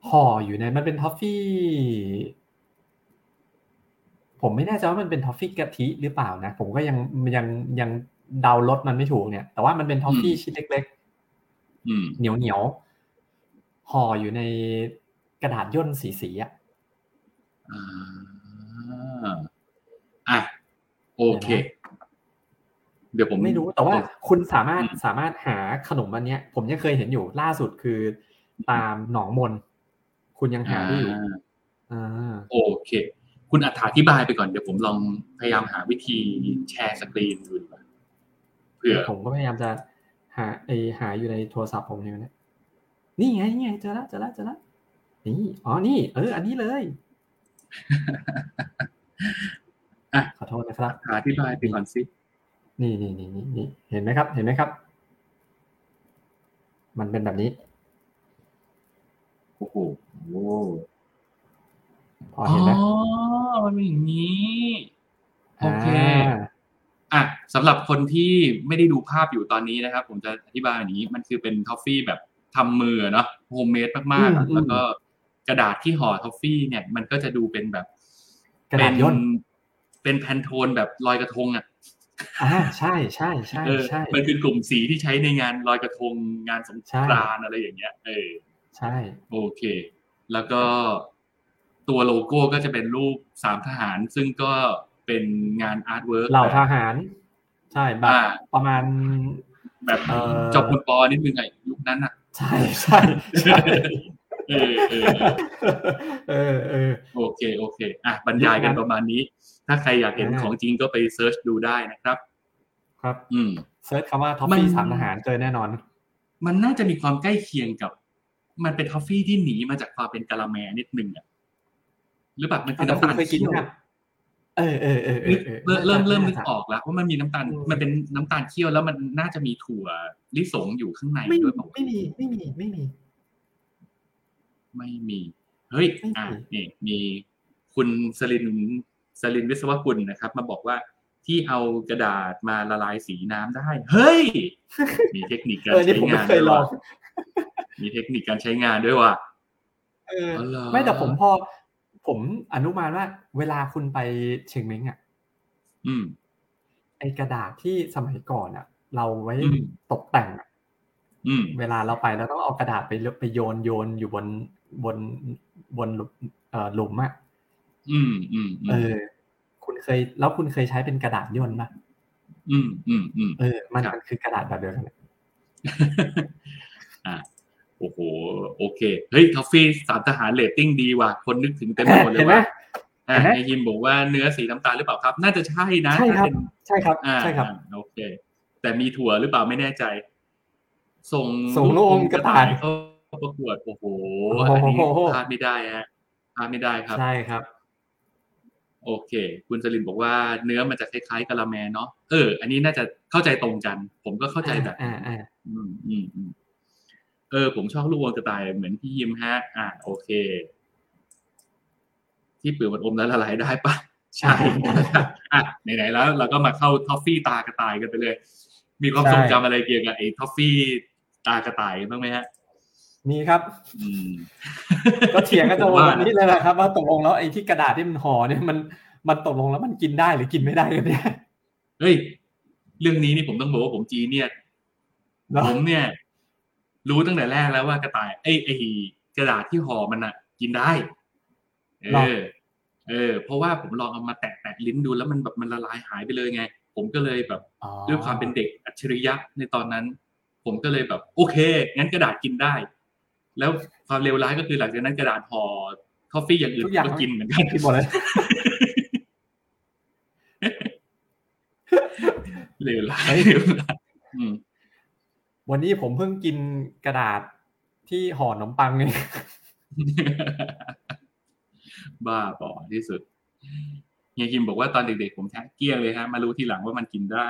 ห่ออยู่ในมันเป็นทอฟฟี่ ผมไม่แน่ใจว่ามันเป็นทอฟฟี่กะทิหรือเปล่านะ ผมก็ยังยังยังเดารสมันไม่ถูกเนี่ย แต่ว่ามันเป็นทอฟฟี่ชิ้นเล็กๆเหนียวเหนียวห่ออยู่ในกระดาษย่นสีสีอะอะโอเค เดี๋ยวผมไม่รู้แต่ว่าคุณสามารถสามารถหาขนมอันนี้ผมยังเคยเห็นอยู่ล่าสุดคือตามหนองมน คุณยังหาได้อยู่อ่าโอเค คุณอธิบายไปก่อนเดี๋ยวผมลองพยายามหาวิธีแชร์สกรีนดูเผื่อผมก็พยายามจะหาไอหาอยู่ในโทรศัพท์ผมเนี่ยนี่ไงนี่ไงเจอแล้วเจอแล้วเจอแล้วนี่อ๋อนี่ เออ อันนี้เลยอะขอโทษนะครับอธิบายไปก่อนสิ นี่นี่นี่นี่นี่เห็นไหมครับ เห็นไหมครับ มันเป็นแบบนี้โอ้โหพอเห็นไหมอ๋อมันเป็นอย่างนี้โอเคอะสำหรับคนที่ไม่ได้ดูภาพอยู่ตอนนี้นะครับ ผมจะอธิบายอย่างนี้มันคือเป็นทอฟฟี่แบบทำมือเนาะ homemade มากๆ แล้วก็กระดาษที่ห่อทอฟฟี่เนี่ย มันก็จะดูเป็นแบบกระดาษย่นเป็น Pantone แบบลอยกระทงอะ อ่าใช่ใช่ใช่ใช่มันคือกลุ่มสีที่ใช้ในงานลอยกระทงงานสงกรานต์อะไรอย่างเงี้ย เออใช่โอเค แล้วก็ตัวโลโก้ก็จะเป็นรูปสามทหาร ซึ่งก็เป็นงานอา artwork เหล่าทหาร ใช่แบบประมาณ แบบจบคุณปอนิดนึงไงยุคนั้นอะ ใช่ใช่ใช่เออเออเออเออโอเคโอเค อะบรรยายกันประมาณนี้ ถ้าใครอยากเห็นอ่าของจริงก็ไป search ดูได้นะครับ ครับ อืม search คำว่าทอฟฟี่สามทหารเจอแน่นอน มันน่าจะมีความใกล้เคียงกับ มันเป็นทอฟฟี่ที่หนีมาจากความเป็นกะละแมนิดนึงอะหรือแบบมันคือแต่คุณเคยกินน้ำตาลเคี่ยวป่ะเออเออเออนึกออกเออเริ่มเริ่มเริ่มนึกน่าจะอออกแล้วว่ามันมีน้ำตาลอืมมันเป็นน้ำตาลเคี่ยวแล้วมันน่าจะมีถั่วลิสงอยู่ข้างในไม่มีด้วยเปล่าไม่มีไม่มีไม่มี ไม่มี เฮ้ยไม่มีอะนี่มีคุณสลิน สลินวิศวกุลนะครับ มาบอกว่าที่เอากระดาษมาละลายสีน้ำได้ เฮ้ย มีเทคนิคการเออนี่ใช้ผมงานเคด้วยยลอว่ะงมีเทคนิคการใช้งานด้วยว่ะเอออ๋อเหรอไม่แต่ผมพอ ผมอนุมานว่า เวลาคุณไปเชียงเม้งอะ อืม ไอกระดาษที่สมัยก่อนอะ เราไว้อืมตกแต่งอะอืมเวลาเราไปเราต้องเอากระดาษไปเลไปโยนโยนอยู่บนบนบนหลุมเอ่อหลุมอะ อืมอืมอืมเออคุณเคย แล้วคุณเคยใช้เป็นกระดาษย่นป่ะอืมอืมอืมเออ มันครับมันคือกระดาษแบบเดียวกันเลยอะโอ้โห โอเค เฮ้ยทอฟฟี่สามทหารเรตติ้งดีว่ะ คนนึกถึงเต็มไปหมดเลเห็นไหมว่ะอะเห็นไหมไอยิมบอกว่าเนื้อสีน้ำตาลหรือเปล่าครับ น่าจะใช่นะ ใช่ครับถ้าเป็นใช่ครับอ่าใช่ครับอ่าโอเค แต่มีถั่วหรือเปล่าไม่แน่ใจ ส่งส่งลูกอมกระต่ายเข้าประกวด โอ้โหโอ้อันนี้โหพลาดไม่ได้ฮะพลาดไม่ได้ครับ ใช่ครับ โอเค คุณสลินบอกว่าเนื้อมันจะคล้ายๆกะละแมเนาะเออ อันนี้น่าจะเข้าใจตรงกัน ผมก็เข้าใจแบบอ่านี้อ่าอืมอืมอืมเออ ผมชอบลูกวัวกระต่ายเหมือนพี่ยิมฮะ อ่าโอเค ที่เปลือกมันอมแล้วละลายได้ปะใช่อะไหนๆแล้วเราก็มาเข้าทอฟฟี่ตากระต่ายกันไปเลย มีความทรงจำอะไรเกี่ยวกับไอ้ทอฟฟี่ตากระต่ายบ้างไหมฮะ มีครับอืมก็เถียงกันตรงผมว่าวันนี้เลยนะครับ ว่าตกลงแล้วไอ้ที่กระดาษที่มันห่อเนี่ยมันมันตกลงแล้วมันกินได้หรือกินไม่ได้กันเนี่ยเฮ้ยเรื่องนี้นี่ผมต้องบอกว่าผมจีเนี่ยเนอะผมเนี่ย รู้ตั้งแต่แรกแล้วว่ากระต่ายไอ้ไอ้กระดาษที่ห่อมันอะกินได้ เออ เออ เพราะว่าผมลองเอามาแตะแตะลิ้นดูแล้วมันแบบมันละลายหายไปเลยไง ผมก็เลยแบบอ๋อด้วยความเป็นเด็กอัจฉริยะในตอนนั้น ผมก็เลยแบบ โอเคงั้นกระดาษกินได้ แล้วความเลวร้ายก็คือหลังจากนั้นกระดาษห่อคอฟฟี่อย่างอื่นทุกอย่างก็กินเหมือนกันกินหมดเลยเลวร้ายเฮ้ยเลวร้ายอืมวันนี้ผมเพิ่งกินกระดาษที่ห่อขนมปังไงบ้าบอที่สุดเฮียคิมบอกว่าตอนเด็กๆผมแทะเกลี้ยงเลยฮะ มารู้ทีหลังว่ามันกินได้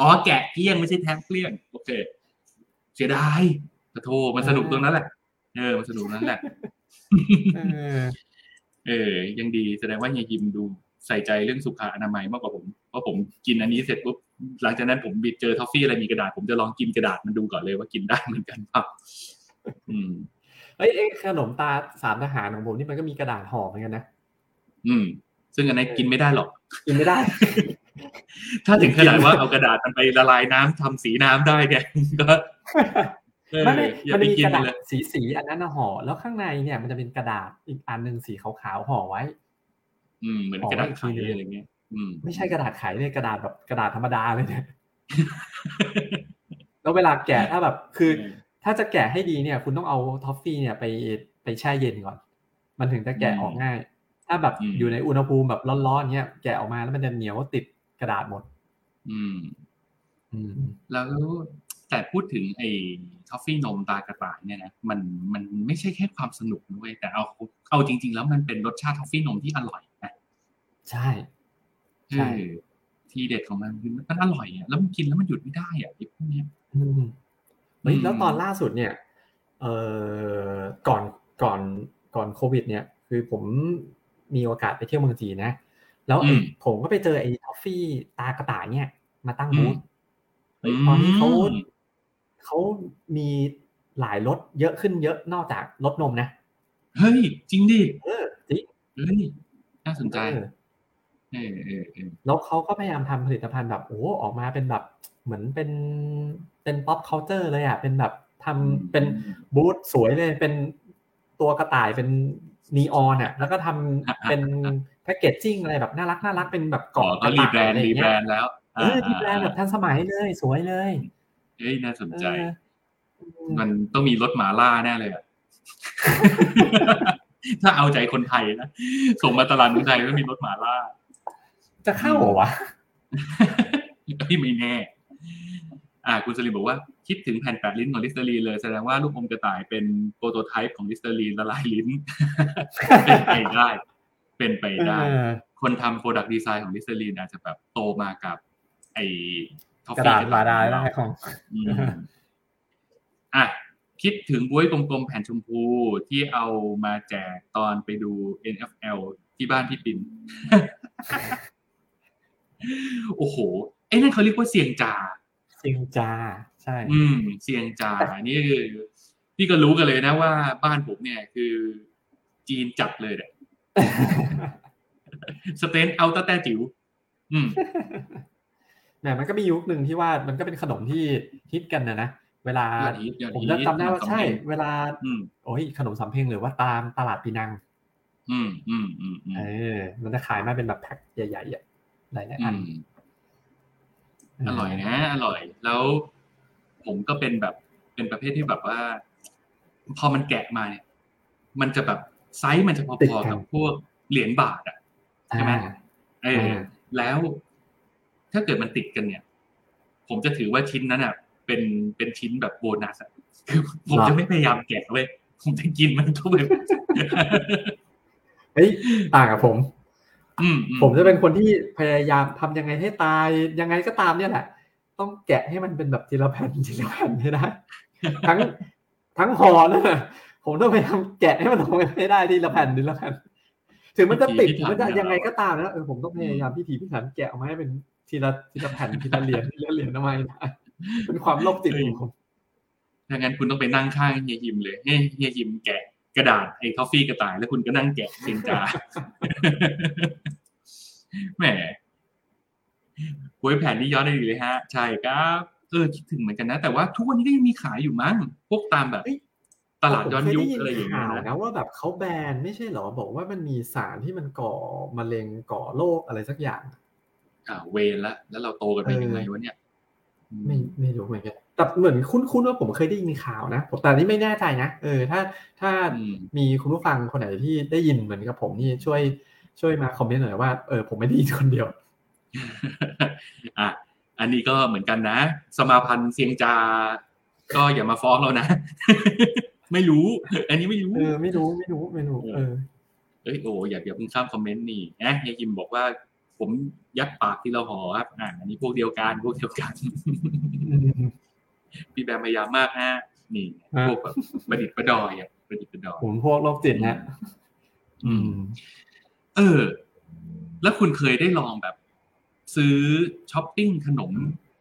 อ๋อแกะเกลี้ยงไม่ใช่แทะเกลี้ยง โอเค เสียดายแต่โทมันสนุกตรงนั้นแหละ เออ มันสนุกตรงนั้นแหละเออเออ ยังดีแสดงว่าเฮียคิมดูใส่ใจเรื่องสุขอนามัยมากกว่าผม เพราะผมกินอันนี้เสร็จปุ๊บ หลังจากนั้นผมบิดเจอทอฟฟี่อะไรมีกระดาษ ผมจะลองกินกระดาษมันดูก่อนเลยว่ากินได้เหมือนกันเปล่าอืมเอ้ยเอ้ยขนมตาสามทหารของผมนี่มันก็มีกระดาษห่อเหมือนกันนะ อืม ซึ่งอันนั้นกินไม่ได้หรอก กินไม่ได้ ถ้าถึงขนาดว่าเอากระดาษมันไปละลายน้ำทำสีน้ำได้แกก็เออ ไม่ไม่อย่ามันไปมีกินกระดาษเลยสีสีอันนั้นน่ะห่อแล้วข้างในเนี่ย มันจะเป็นกระดาษอีกอันหนึ่งสีขาวๆห่อไว้ อืมเหมือนอ๋อกระดาษไขอีกทีนึงอะไรเงี้ยอืมไม่ใช่กระดาษไขเลยกระดาษแบบกระดาษธรรมดาเลยเนี่ยแล้วเวลาแกะถ้าแบบคืออืมถ้าจะแกะให้ดีเนี่ย คุณต้องเอาทอฟฟี่เนี่ยไปไปแช่เย็นก่อน มันถึงจะแกะออกง่าย ถ้าแบบอืมอยู่ในอุณหภูมิแบบร้อนๆเนี่ยแกะออกมาแล้วมันจะเหนียวติดกระดาษหมด อืม อืม แล้ว แต่พูดถึงไอ้ทอฟฟี่นมตรากระต่ายเนี่ยนะมันมันไม่ใช่แค่ความสนุกนะเว้ยแต่เอาเอาจริง ๆ แล้วมันเป็นรสชาติทอฟฟี่นมที่อร่อยนะใช่ใช่เออทีเด็ดของมันคือมันอร่อยอะแล้วมันกินแล้วมันหยุดไม่ได้อะไอ้พวกเนี้ยอืมเฮ้ยอืมแล้วตอนล่าสุดเนี่ยเอ่อก่อนก่อนก่อนโควิด เนี่ย คือผมมีโอกาสไปเที่ยวเมืองจีนนะ แล้วไอ้ผมก็ไปเจอไอ้ทอฟฟี่ตากระต่ายเนี่ย มาตั้งบูธเฮ้ยตอนนี้เขาอืม เขามีหลายรสเยอะขึ้นเยอะนอกจากรสนมนะ เฮ้ย จริงดิเออจริงเฮ้ยน่าสนใจเออเออเออเออแล้วเขาก็พยายามทำผลิตภัณฑ์แบบโอ้ออกมาเป็นแบบเหมือนเป็นเป็น pop culture เลยอะเป็นแบบทำเป็นบูธสวยเลยเป็นตัวกระต่ายเป็นนีออนอะแล้วก็ทำเป็น packaging อะไรแบบน่ารักน่ารักเป็นแบบกก่ล่อองก็รีแบรนด์อะไรอย่างแบรเงี้ย รีแบรนด์แล้วเออรีแบรนด์แบบทันสมัยเลยสวยเลย เฮ้ยน่าสนใจเออมันต้องมีรสหมาล่าแน่เลยอะถ้าเอาใจคนไทยนะส่งมาตลาดเมืองไทยต้องมีรสหมาล่า จะเข้าเหรอวะพี่ไม่แน่ อ่า คุณสลิมบอกว่าคิดถึงแผ่นแปะลิ้นของลิสเตอรีนเลยแสดงว่าลูกอมกระต่ายเป็น prototype ของลิสเตอรีนละลายลิ้น เป็นไปได้ เป็นไปได้เออคนทำโปรดักต์ดีไซน์ของลิสเตอรีนอาจจะแบบโตมากับ ไอ้ทอฟ กระฟี่ดาษบาดาได้ของอืมอะคิดถึงบวยกลมๆแผ่นชมพูที่เอามาแจกตอนไปดู NFL ที่บ้านพี่ปินโอ้โหไอ้นั่นเขาเรียกว่าเสียงจ่าจริงจ้าใช่ อืม เสียงจ่านี่คือพี่ก็รู้กันเลยนะว่าบ้านผมเนี่ยคือจีนจัดเลยเนี่ยสเตนเอาตะแต่จิ๋วอืม แต่มันก็มียุคหนึ่งที่ว่ามันก็เป็นขนมที่ฮิตกันนะนะเวลายอดฮิตยอดผมฮิตจะจำได้ว่าใช่ขนมสำเพ็งเวลาอืมโอ้ยขนมสำเพ็งหรือว่าตามตลาดปีนังอืมอืมอืมอืมเออ มันจะขายมาเป็นแบบแพ็คใหญ่ๆอะหลายๆอันอืมอร่อยนะ อร่อย แล้วผมก็เป็นแบบเป็นประเภทที่แบบว่า พอมันแกะมาเนี่ย มันจะแบบไซส์มันจะพอๆกับพวกเหรียญบาทอะใช่ไหมอ่าเอออแล้ว ถ้าเกิดมันติดกันเนี่ย ผมจะถือว่าชิ้นนั้นอะ เป็นเป็นชิ้นแบบโบนัสอะคือผมจะไม่พยายามแกะเว้ยผมจะกินมันทุกแบบเฮ้ยต่างกับผมอืมอืผมจะเป็นคนที่พยายามทำยังไงให้ตายยังไงก็ตามเนี่ยแหละ ต้องแกะให้มันเป็นแบบทีละแผ่นทีละแผ่นให้ได้ทั้งทั้งห่อนั่นน่ะผมต้องพยายามแกะให้มันออกมาให้ได้ทีละแผ่นทีละแผ่นถึงมันจะติดมันจะยังไงก็ตามนะเออผมต้องพยายามพิถีพิถันแกะออกมาให้เป็น ทีละทีละแผ่นทีละเหรียญทีละเหรียญออกมาให้ได้เป็นความโลภติดของผมถ้างั้นคุณต้องไปนั่งข้างเฮียยิมเลยให้เฮียยิมแกะกระดาษไอ้ทอฟฟี่กระต่าย แล้วคุณก็นั่งแกะเซนจาแหมหวยแผ่นนี้ย้อนได้ดีเลยฮะ ใช่ครับเออคิดถึงเหมือนกันนะ แต่ว่าทุกวันนี้ก็ยังมีขายอยู่มั้งพวกตามแบบเอ้ยตลาดย้อนยุคอะไรอย่างผมเคเงี้ยได้นข่าวนะนะว่าแบบเขาแบนไม่ใช่เหรอบอกว่ามันมีสารที่มันก่อมะเร็งก่อโรคอะไรสักอย่าง อ่าเวรละแล้วเราโตกันไปยังไงวะเนี่ย ไม่ไม่รู้เหมือนกันแต่เหมือนคุ้นๆว่าผมเคยได้ยินข่าวนะผมแต่อันนี้ไม่แน่ใจนะเออ ถ้าถ้าอืมมีคุณผู้ฟังคนไหนที่ได้ยินเหมือนกับผมนี่ช่วยช่วยมาคอมเมนต์หน่อยว่าเออผมไม่ได้ยินคนเดียวอะอันนี้ก็เหมือนกันนะ สมาพันธ์เสียงจา ก็อย่ามาฟ้องเรานะ ไม่รู้ อันนี้ไม่รู้เออไม่รู้ไม่รู้ไม่รู้ เออเอ้ยโอ้อย่าอย่าเพิ่งข้ามคอมเมนต์นี่นะเฮียยิมบอกว่า ผมยัดปากที่เราหอครับอ่าอันนี้พวกเดียวกันพวกเดียวกัน พี่แบมพยายามมากฮะนี่ฮะพวกแบบประดิษฐ์ประดอยอะประดิษฐ์ประดอยผมพวกโรคจิตนะอืม เออ แล้วคุณเคยได้ลองแบบ ซื้อช้อปปิ้งขนม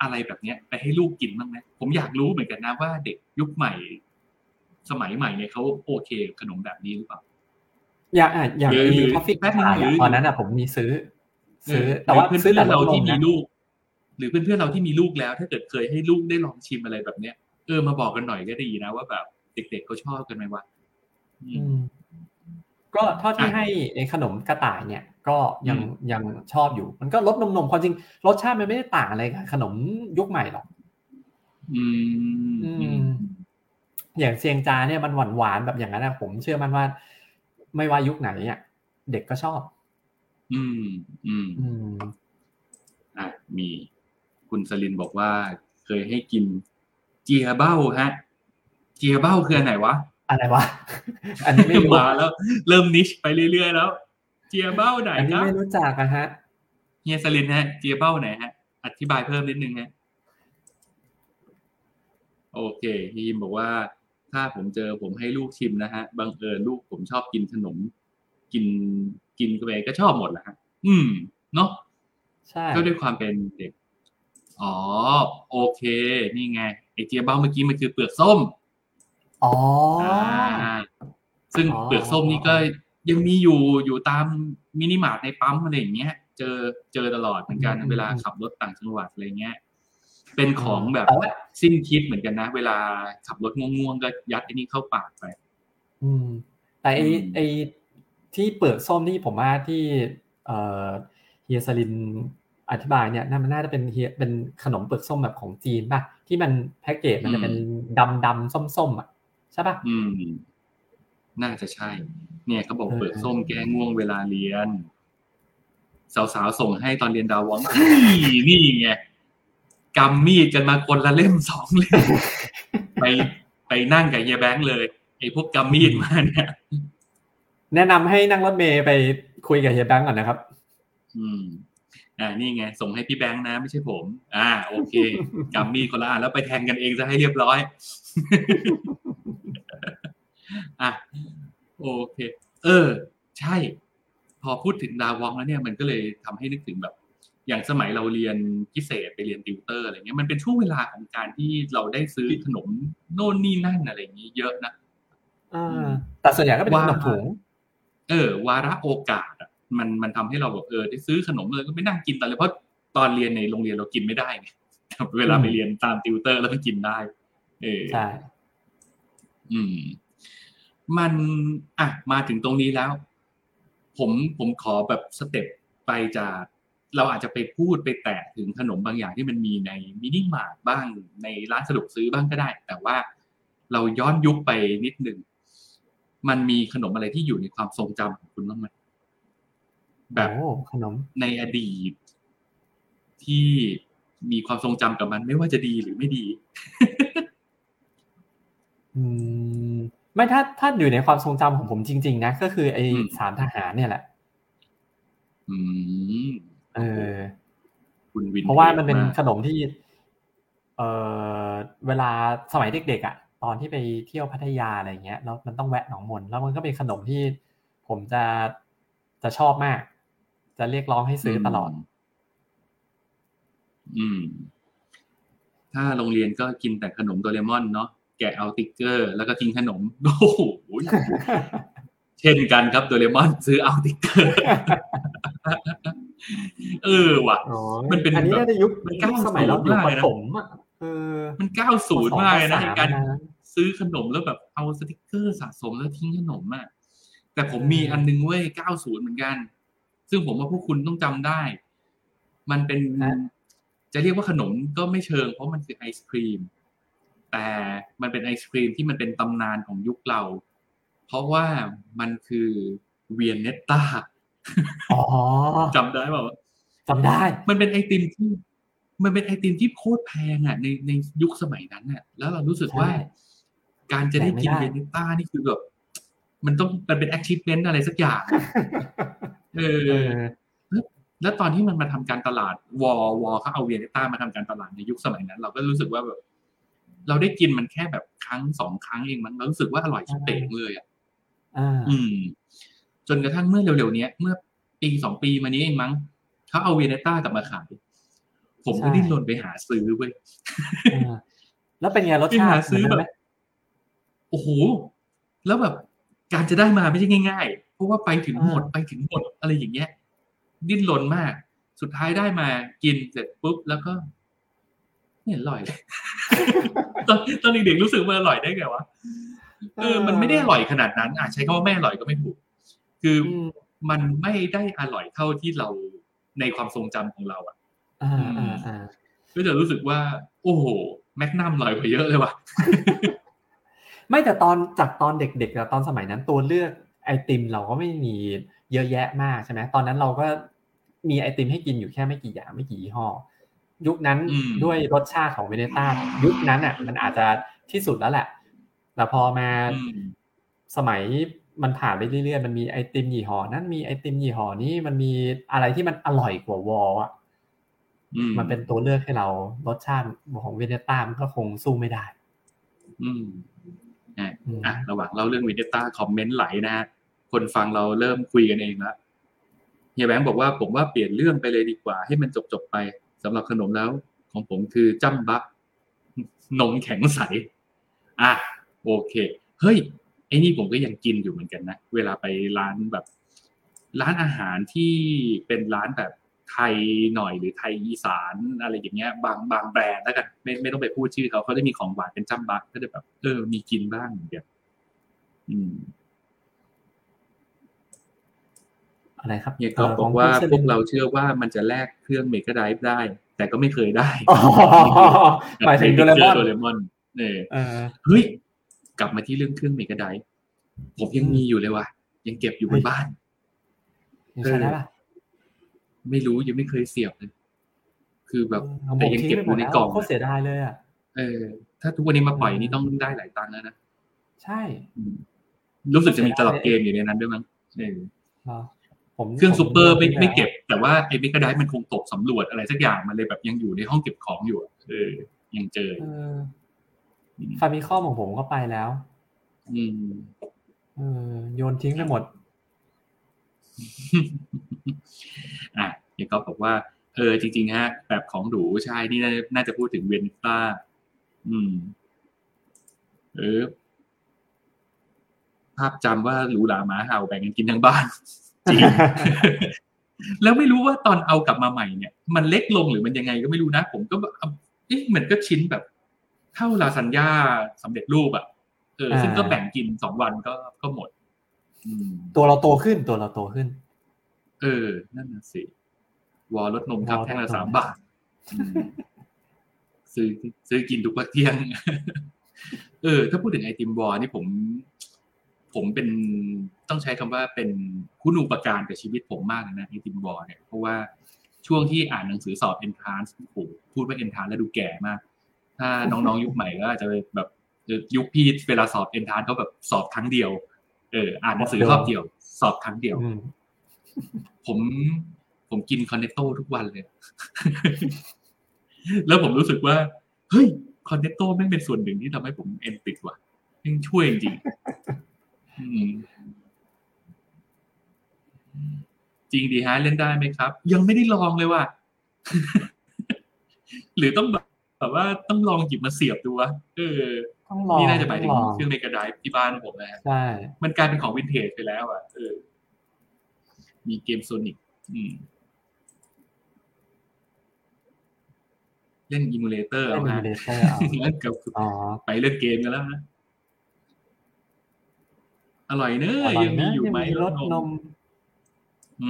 อะไรแบบเนี้ย ไปให้ลูกกินบ้างไหมผมอยากรู้เหมือนกันนะว่าเด็กยุคใหม่ สมัยใหม่เนี่ยเขาโอเคกับขนมแบบนี้หรือเปล่าอย่างอะอย่างหรือมีหรือทอฟฟี่แป๊บนึงขายหรือตอนนั้นอะผมมีซื้อ ซื้อเแต่ว่าหรือซื้อเพื่แต่อนๆเราที่มีนะลูก หรือเพื่อนๆเราที่มีลูกแล้ว ถ้าเกิดเคยให้ลูกได้ลองชิมอะไรแบบเนี้ยเออมาบอกกันหน่อยก็ดีนะว่าแบบเด็กๆเขาชอบกันไหมวะอือืมมก็เท่าที่อะให้ไอ้ขนมกระต่ายเนี่ย ก็ยังอืมยังชอบอยู่ มันก็รสนมนมๆความจริงรสชาติมันไม่ได้ต่างอะไรกับขนมยุคใหม่หรอกอืมอืมอืมอย่างเซียงจาเนี่ยมันหวานหวานๆแบบอย่างนั้นนะผมเชื่อมันว่า ไม่ว่ายุคไหนอะเด็กก็ชอบ อืม อืม อืมอะมี คุณสลินบอกว่า เคยให้กิน เจียเบ้าฮะ เจียเบ้าคืออันไหนวะ อะไรวะ อันนี้ไม่รู้มาแล้ว เริ่มนิชไปเรื่อยๆแล้ว เจียเบ้าไหนอันคนี้รับไม่รู้จักอะฮะเฮียสลินฮะ เจียเบ้าไหนฮะ อธิบายเพิ่มนิดนึงฮะโอเคฮีมบอกว่า ถ้าผมเจอผมให้ลูกชิมนะฮะบังเอิญลูกผมชอบกินขนม กินกินกาแฟก็ชอบหมดแหละฮะ อืม เนาะใช่ก็ด้วยความเป็นเด็ก อ๋อ โอเค นี่ไงไอเจียเบ้าเมื่อกี้มันคือเปลือกส้ม อ๋ออ่าซึ่งอ๋อเปลือกส้มนี่ก็ยังมีอยู่อยู่ตามมินิมาร์ทในปั๊มอะไรอย่างเงี้ย เจอเจอตลอดเหมือนกันเวลาขับรถต่างจังหวัดอะไรเงี้ย เป็นของแบบแต่ว่าสิ้นคิดเหมือนกันนะ เวลาขับรถง่วงๆก็ยัดไอ้นี่เข้าปากไป อืม แต่ไออืมไอ ที่เปลือกส้มนี่ผมว่าที่เอ่อเฮียสลินอธิบายเนี่ยน่ามันน่าจะเป็นเฮียเป็นขนมเปลือกส้มแบบของจีนป่ะที่มันแพ็กเกจมันจะเป็นดำดำส้มส้มๆอะใช่ป่ะอืม น่าจะใช่ เนี่ยเขาบอกเออเปลือกส้มแก้ง่วงเวลาเรียน สาวๆส่งให้ตอนเรียนดาววองนี่นี่ไงกำมีดกันมาคนละเล่มสองเล่มไปไปนั่งกับเฮียแบงค์เลยไอ้พวกกำมีดมาเนี่ย แนะนำให้นั่งรถเมย์ไปคุยกับเฮียแบงก์ก่อนนะครับ อืมอ่านี่ไง ส่งให้พี่แบงค์นะ ไม่ใช่ผม อ่า โอเคกำมีดคนละอันแล้วไปแทงกันเองจะให้เรียบร้อย อะโอเค เออ ใช่ พอพูดถึงดาวองแล้วเนี่ย มันก็เลยทำให้นึกถึงแบบ อย่างสมัยเราเรียนพิเศษไปเรียนติวเตอร์อะไรเงี้ยมันเป็นช่วงเวลาของการที่เราได้ซื้อขนมโน่นนี่นั่นอะไรอย่างนี้เยอะนะอ่าแต่ส่วนใหญ่ก็เป็นขนมถุง เออ วาระโอกาสอะมันมันทำให้เราแบบเออได้ซื้อขนมเลยก็ไม่นั่งกินตอนเลยเพราะตอนเรียนในโรงเรียนเรากินไม่ได้ไงแต่เวลาไปเรียนตามติวเตอร์แล้วมันกินได้ เออใช่อืม มันอะมาถึงตรงนี้แล้ว ผมผมขอแบบสเต็ปไปจากเราอาจจะไปพูดไปแตะถึงขนมบางอย่างที่มันมีในมินิมาร์ทบ้างในร้านสะดวกซื้อบ้างก็ได้ แต่ว่าเราย้อนยุคไปนิดหนึ่ง มันมีขนมอะไรที่อยู่ในความทรงจำของคุณบ้างไหมแบบโอ้ขนมในอดีต ที่มีความทรงจำกับมัน ไม่ว่าจะดีหรือไม่ดี อืม ไม่ถ้าถ้าอยู่ในความทรงจำของผมจริง ๆ นะ ก็คือไออืมสามทหารเนี่ยแหละ อืม เออคุณวินเพราะว่ามันเป็นทจกขนมที่ เออเวลาสมัยเด็กๆอะ ตอนที่ไปเที่ยวพัทยาอะไรเงี้ยแล้วมันต้องแวะหนองมนแล้วมันก็เป็นขนมที่ผมจะจะชอบมาก จะเรียกร้องให้ซื้อตลอด อืม ถ้าโรงเรียนก็กินแต่ขนมโดเรมอนเนาะแกะเอาสติ๊กเกอร์ แล้วก็ทิ้งขนมโอ้โหเช่นกันครับโดเรมอนซื้อเอาสติ๊กเกอร์เออว่ะอ๋อมันเป็นอันนี้แบบน่าจะยุคมันยุคสมัยเราอยู่มากปเลยนะฐมอะเออมันเก้าศูนย์มากเลยนะปในสองปสามการนะ ซื้อขนมแล้วแบบเอาสติกเกอร์สะสมแล้วทิ้งขนมอะแต่ผมมีอันนึงเว้ยเก้าศูนย์เหมือนกัน ซึ่งผมว่าพวกคุณต้องจำได้ มันเป็นฮะจะเรียกว่าขนมก็ไม่เชิง เพราะมันคือไอศครีม แต่มันเป็นไอศครีมที่มันเป็นตำนานของยุคเรา เพราะว่ามันคือเวียนเนตตาอ๋อจำได้เปล่าวะจำได้ มันเป็นไอติมที่ มันเป็นไอติมที่โคตรแพงอะในในยุคสมัยนั้นอะ แล้วเรารู้สึกว่าใช่ การจะได้กินแบ่เวงไม่ได้นิต้านี่คือแบบมันต้องมันเป็น achievement อะไรสักอย่างเอเอออ แล้วตอนที่มันมาทำการตลาดวอวอเขาเอาเวียนิต้ามาทำการตลาดในยุคสมัยนั้น เราก็รู้สึกว่าแบบเราได้กินมันแค่แบบครั้งสองครั้งเองมันเรารู้สึกว่าอร่อยชิบเป๋งเลยอะอ่าอืม จนกระทั่งเมื่อเร็วๆเนี้ยเมื่อปีสองปีมานี้เองมั้งเขาเอาเวียนิต้ากลับมาขาย ผมก็ดิ้นรนไปหาซื้อเว้ยอ่าแล้วเป็นไงรสไปชาหาติซื้อเหมืนแบกันบไหม โอ้โห แล้วแบบการจะได้มาไม่ใช่ง่ายๆ เพราะว่าไปถึงหมดไปถึงหมดอะไรอย่างเงี้ย ดิ้นรนมาก สุดท้ายได้มากินเสร็จปุ๊บแล้วก็ไม่เห็นอร่อยเลยตอนตอนเด็กๆรู้สึกว่าอร่อยได้ไงวะเออมันไม่ได้อร่อยขนาดนั้นอาจใช้คำว่าไม่อร่อยก็ไม่ถูก คืออืมมันไม่ได้อร่อยเท่าที่เราในความทรงจำของเราอะอ่าอ่าอ่าก็จะรู้สึกว่า โอ้โห แมกนัมอร่อยกว่าเยอะเลยว่ะ ไม่แต่ตอนจากตอนเด็กๆอะตอนสมัยนั้นตัวเลือกไอติมเราก็ไม่มีเยอะแยะมากใช่ไหมตอนนั้นเราก็มีไอติมให้กินอยู่แค่ไม่กี่อย่างไม่กี่ยี่ห้อยุคนั้นอืมด้วยรสชาติของเวเนต้ายุคนั้นอะ มันอาจจะที่สุดแล้วแหละแต่พอมาอืมสมัยมันผ่านไปเรื่อยๆมันมีไอติมยี่ห้อนั้นมีไอติมยี่ห้อนี้มันมีอะไรที่มันอร่อยกว่าวอลอะอืมมันเป็นตัวเลือกให้เรารสชาติของเวเนต้ามันก็คงสู้ไม่ได้ อืม อะอะระหว่างเล่าเรื่องวินเดต้าคอมเมนต์ไหลนะฮะคนฟังเราเริ่มคุยกันเองแล้วเฮียแบงค์บอกว่าผมว่าเปลี่ยนเรื่องไปเลยดีกว่า ให้มันจบจบไปสำหรับขนมแล้ว ของผมคือจ้ำบักนมแข็งใส อะโอเค เฮ้ยไอ้นี่ผมก็ยังกินอยู่เหมือนกันนะ เวลาไปร้านแบบ ร้านอาหารที่เป็นร้านแบบ ไทยหน่อยหรือไทยอีสานอะไรอย่างเงี้ยบางบางแบรนด์แล้วกันไม่ไม่ต้องไปพูดชื่อเขาเขาจะมีของหวานเป็นจ้ำบักก็จะแบบเออมีกินบ้างเหมือนกันอืมอะไรครับเฮียก็บอกว่าพวกเราเชื่อว่ามันจะแลกเครื่องเมกะไดฟ์ได้ แต่ก็ไม่เคยได้หมายถึงโดเรมอนโดเรมอนเนี่ยเฮ้ยกลับมาที่เรื่องเครื่องเมกะไดฟ์ผมยังมีอยู่เลยว่ะยังเก็บอยู่บนบ้านใช่ไหม ไม่รู้ยังไม่เคยเสียบเลยคือแบบแต่ยังเก็บอยู่ในกล่องโคตรเสียดายเลยอะเออ ถ้าทุกวันนี้มาปล่อยนี่ต้องได้หลายตังค์แล้วนะใช่ รู้สึกจะมีตลับเกมอยู่ในนั้นด้วยมั้งเออผมเครื่องซูเปอร์ไม่ไม่เก็บ แต่ว่าไอ้มิกาไดมันคงตกสำรวจอะไรสักอย่างมันเลยแบบยังอยู่ในห้องเก็บของอยู่ เออ ยังเจอฟามิคอมของผมก็ไปแล้ว อืมเออโยนทิ้งไปหมด อะเฮียก็บอกว่า เออ จริง ๆ ฮะ แบบของหรูใช่นี่น่าจะพูดถึงเวนต้าอืม เออ ภาพจำว่าหรูหราหมาเห่าแบ่งกันกินทั้งบ้านจริงแล้วไม่รู้ว่าตอนเอากลับมาใหม่เนี่ย มันเล็กลงหรือมันยังไงก็ไม่รู้นะ ผมก็เอ๊ะมันก็ชิ้นแบบ เท่าลาซานญ่าสำเร็จรูปอะเออซึ่งก็แบ่งกินสองวันก็ก็หมดตัวเราโตขึ้นตัวเราโตขึ้น เออ นั่นน่ะสิ วอลดนมครับแท่งละสามบาท ซื้อซื้อกินทุกวันเที่ยง เออ ถ้าพูดถึงไอติมวอลนี่ผม ผมเป็นต้องใช้คำว่าเป็นคุณูปการกับชีวิตผมมากเลยนะไอติมวอลเนี่ย เพราะว่าช่วงที่อ่านหนังสือสอบเอนทรานส์โอ้พูดว่าเอนทรานแล้วดูแก่มาก ถ้าน้องๆยุคใหม่ก็อาจจะแบบยุคพี่เวลาสอบเอนทรานเขาแบบสอบครั้งเดียว เออ อ่านหนังสือรอบเดียว สอบครั้งเดียว ผมผมกินคอนเนตโต้ทุกวันเลย แล้วผมรู้สึกว่า เฮ้ยคอนเนตโต้ไม่เป็นส่วนหนึ่งที่ทำให้ผมเอ็นติดว่ะยังช่วยจริงจริงดีฮะเล่นได้ไหมครับ ยังไม่ได้ลองเลยว่ะ หรือต้องแบบว่าต้องลองหยิบมาเสียบดูวะเออต้องลองนี่น่าจะหมายถึงเครื่องเมกะไดรฟ์ที่บ้านผมนะใช่ มันกลายเป็นของวินเทจไปแล้วอะเออ มีเกมโซนิกเล่น emulator เอาฮะแล้วกับไปเล่นเกมกันแล้วนะอร่อยเนอะยังมีอยู่ไหมรสนม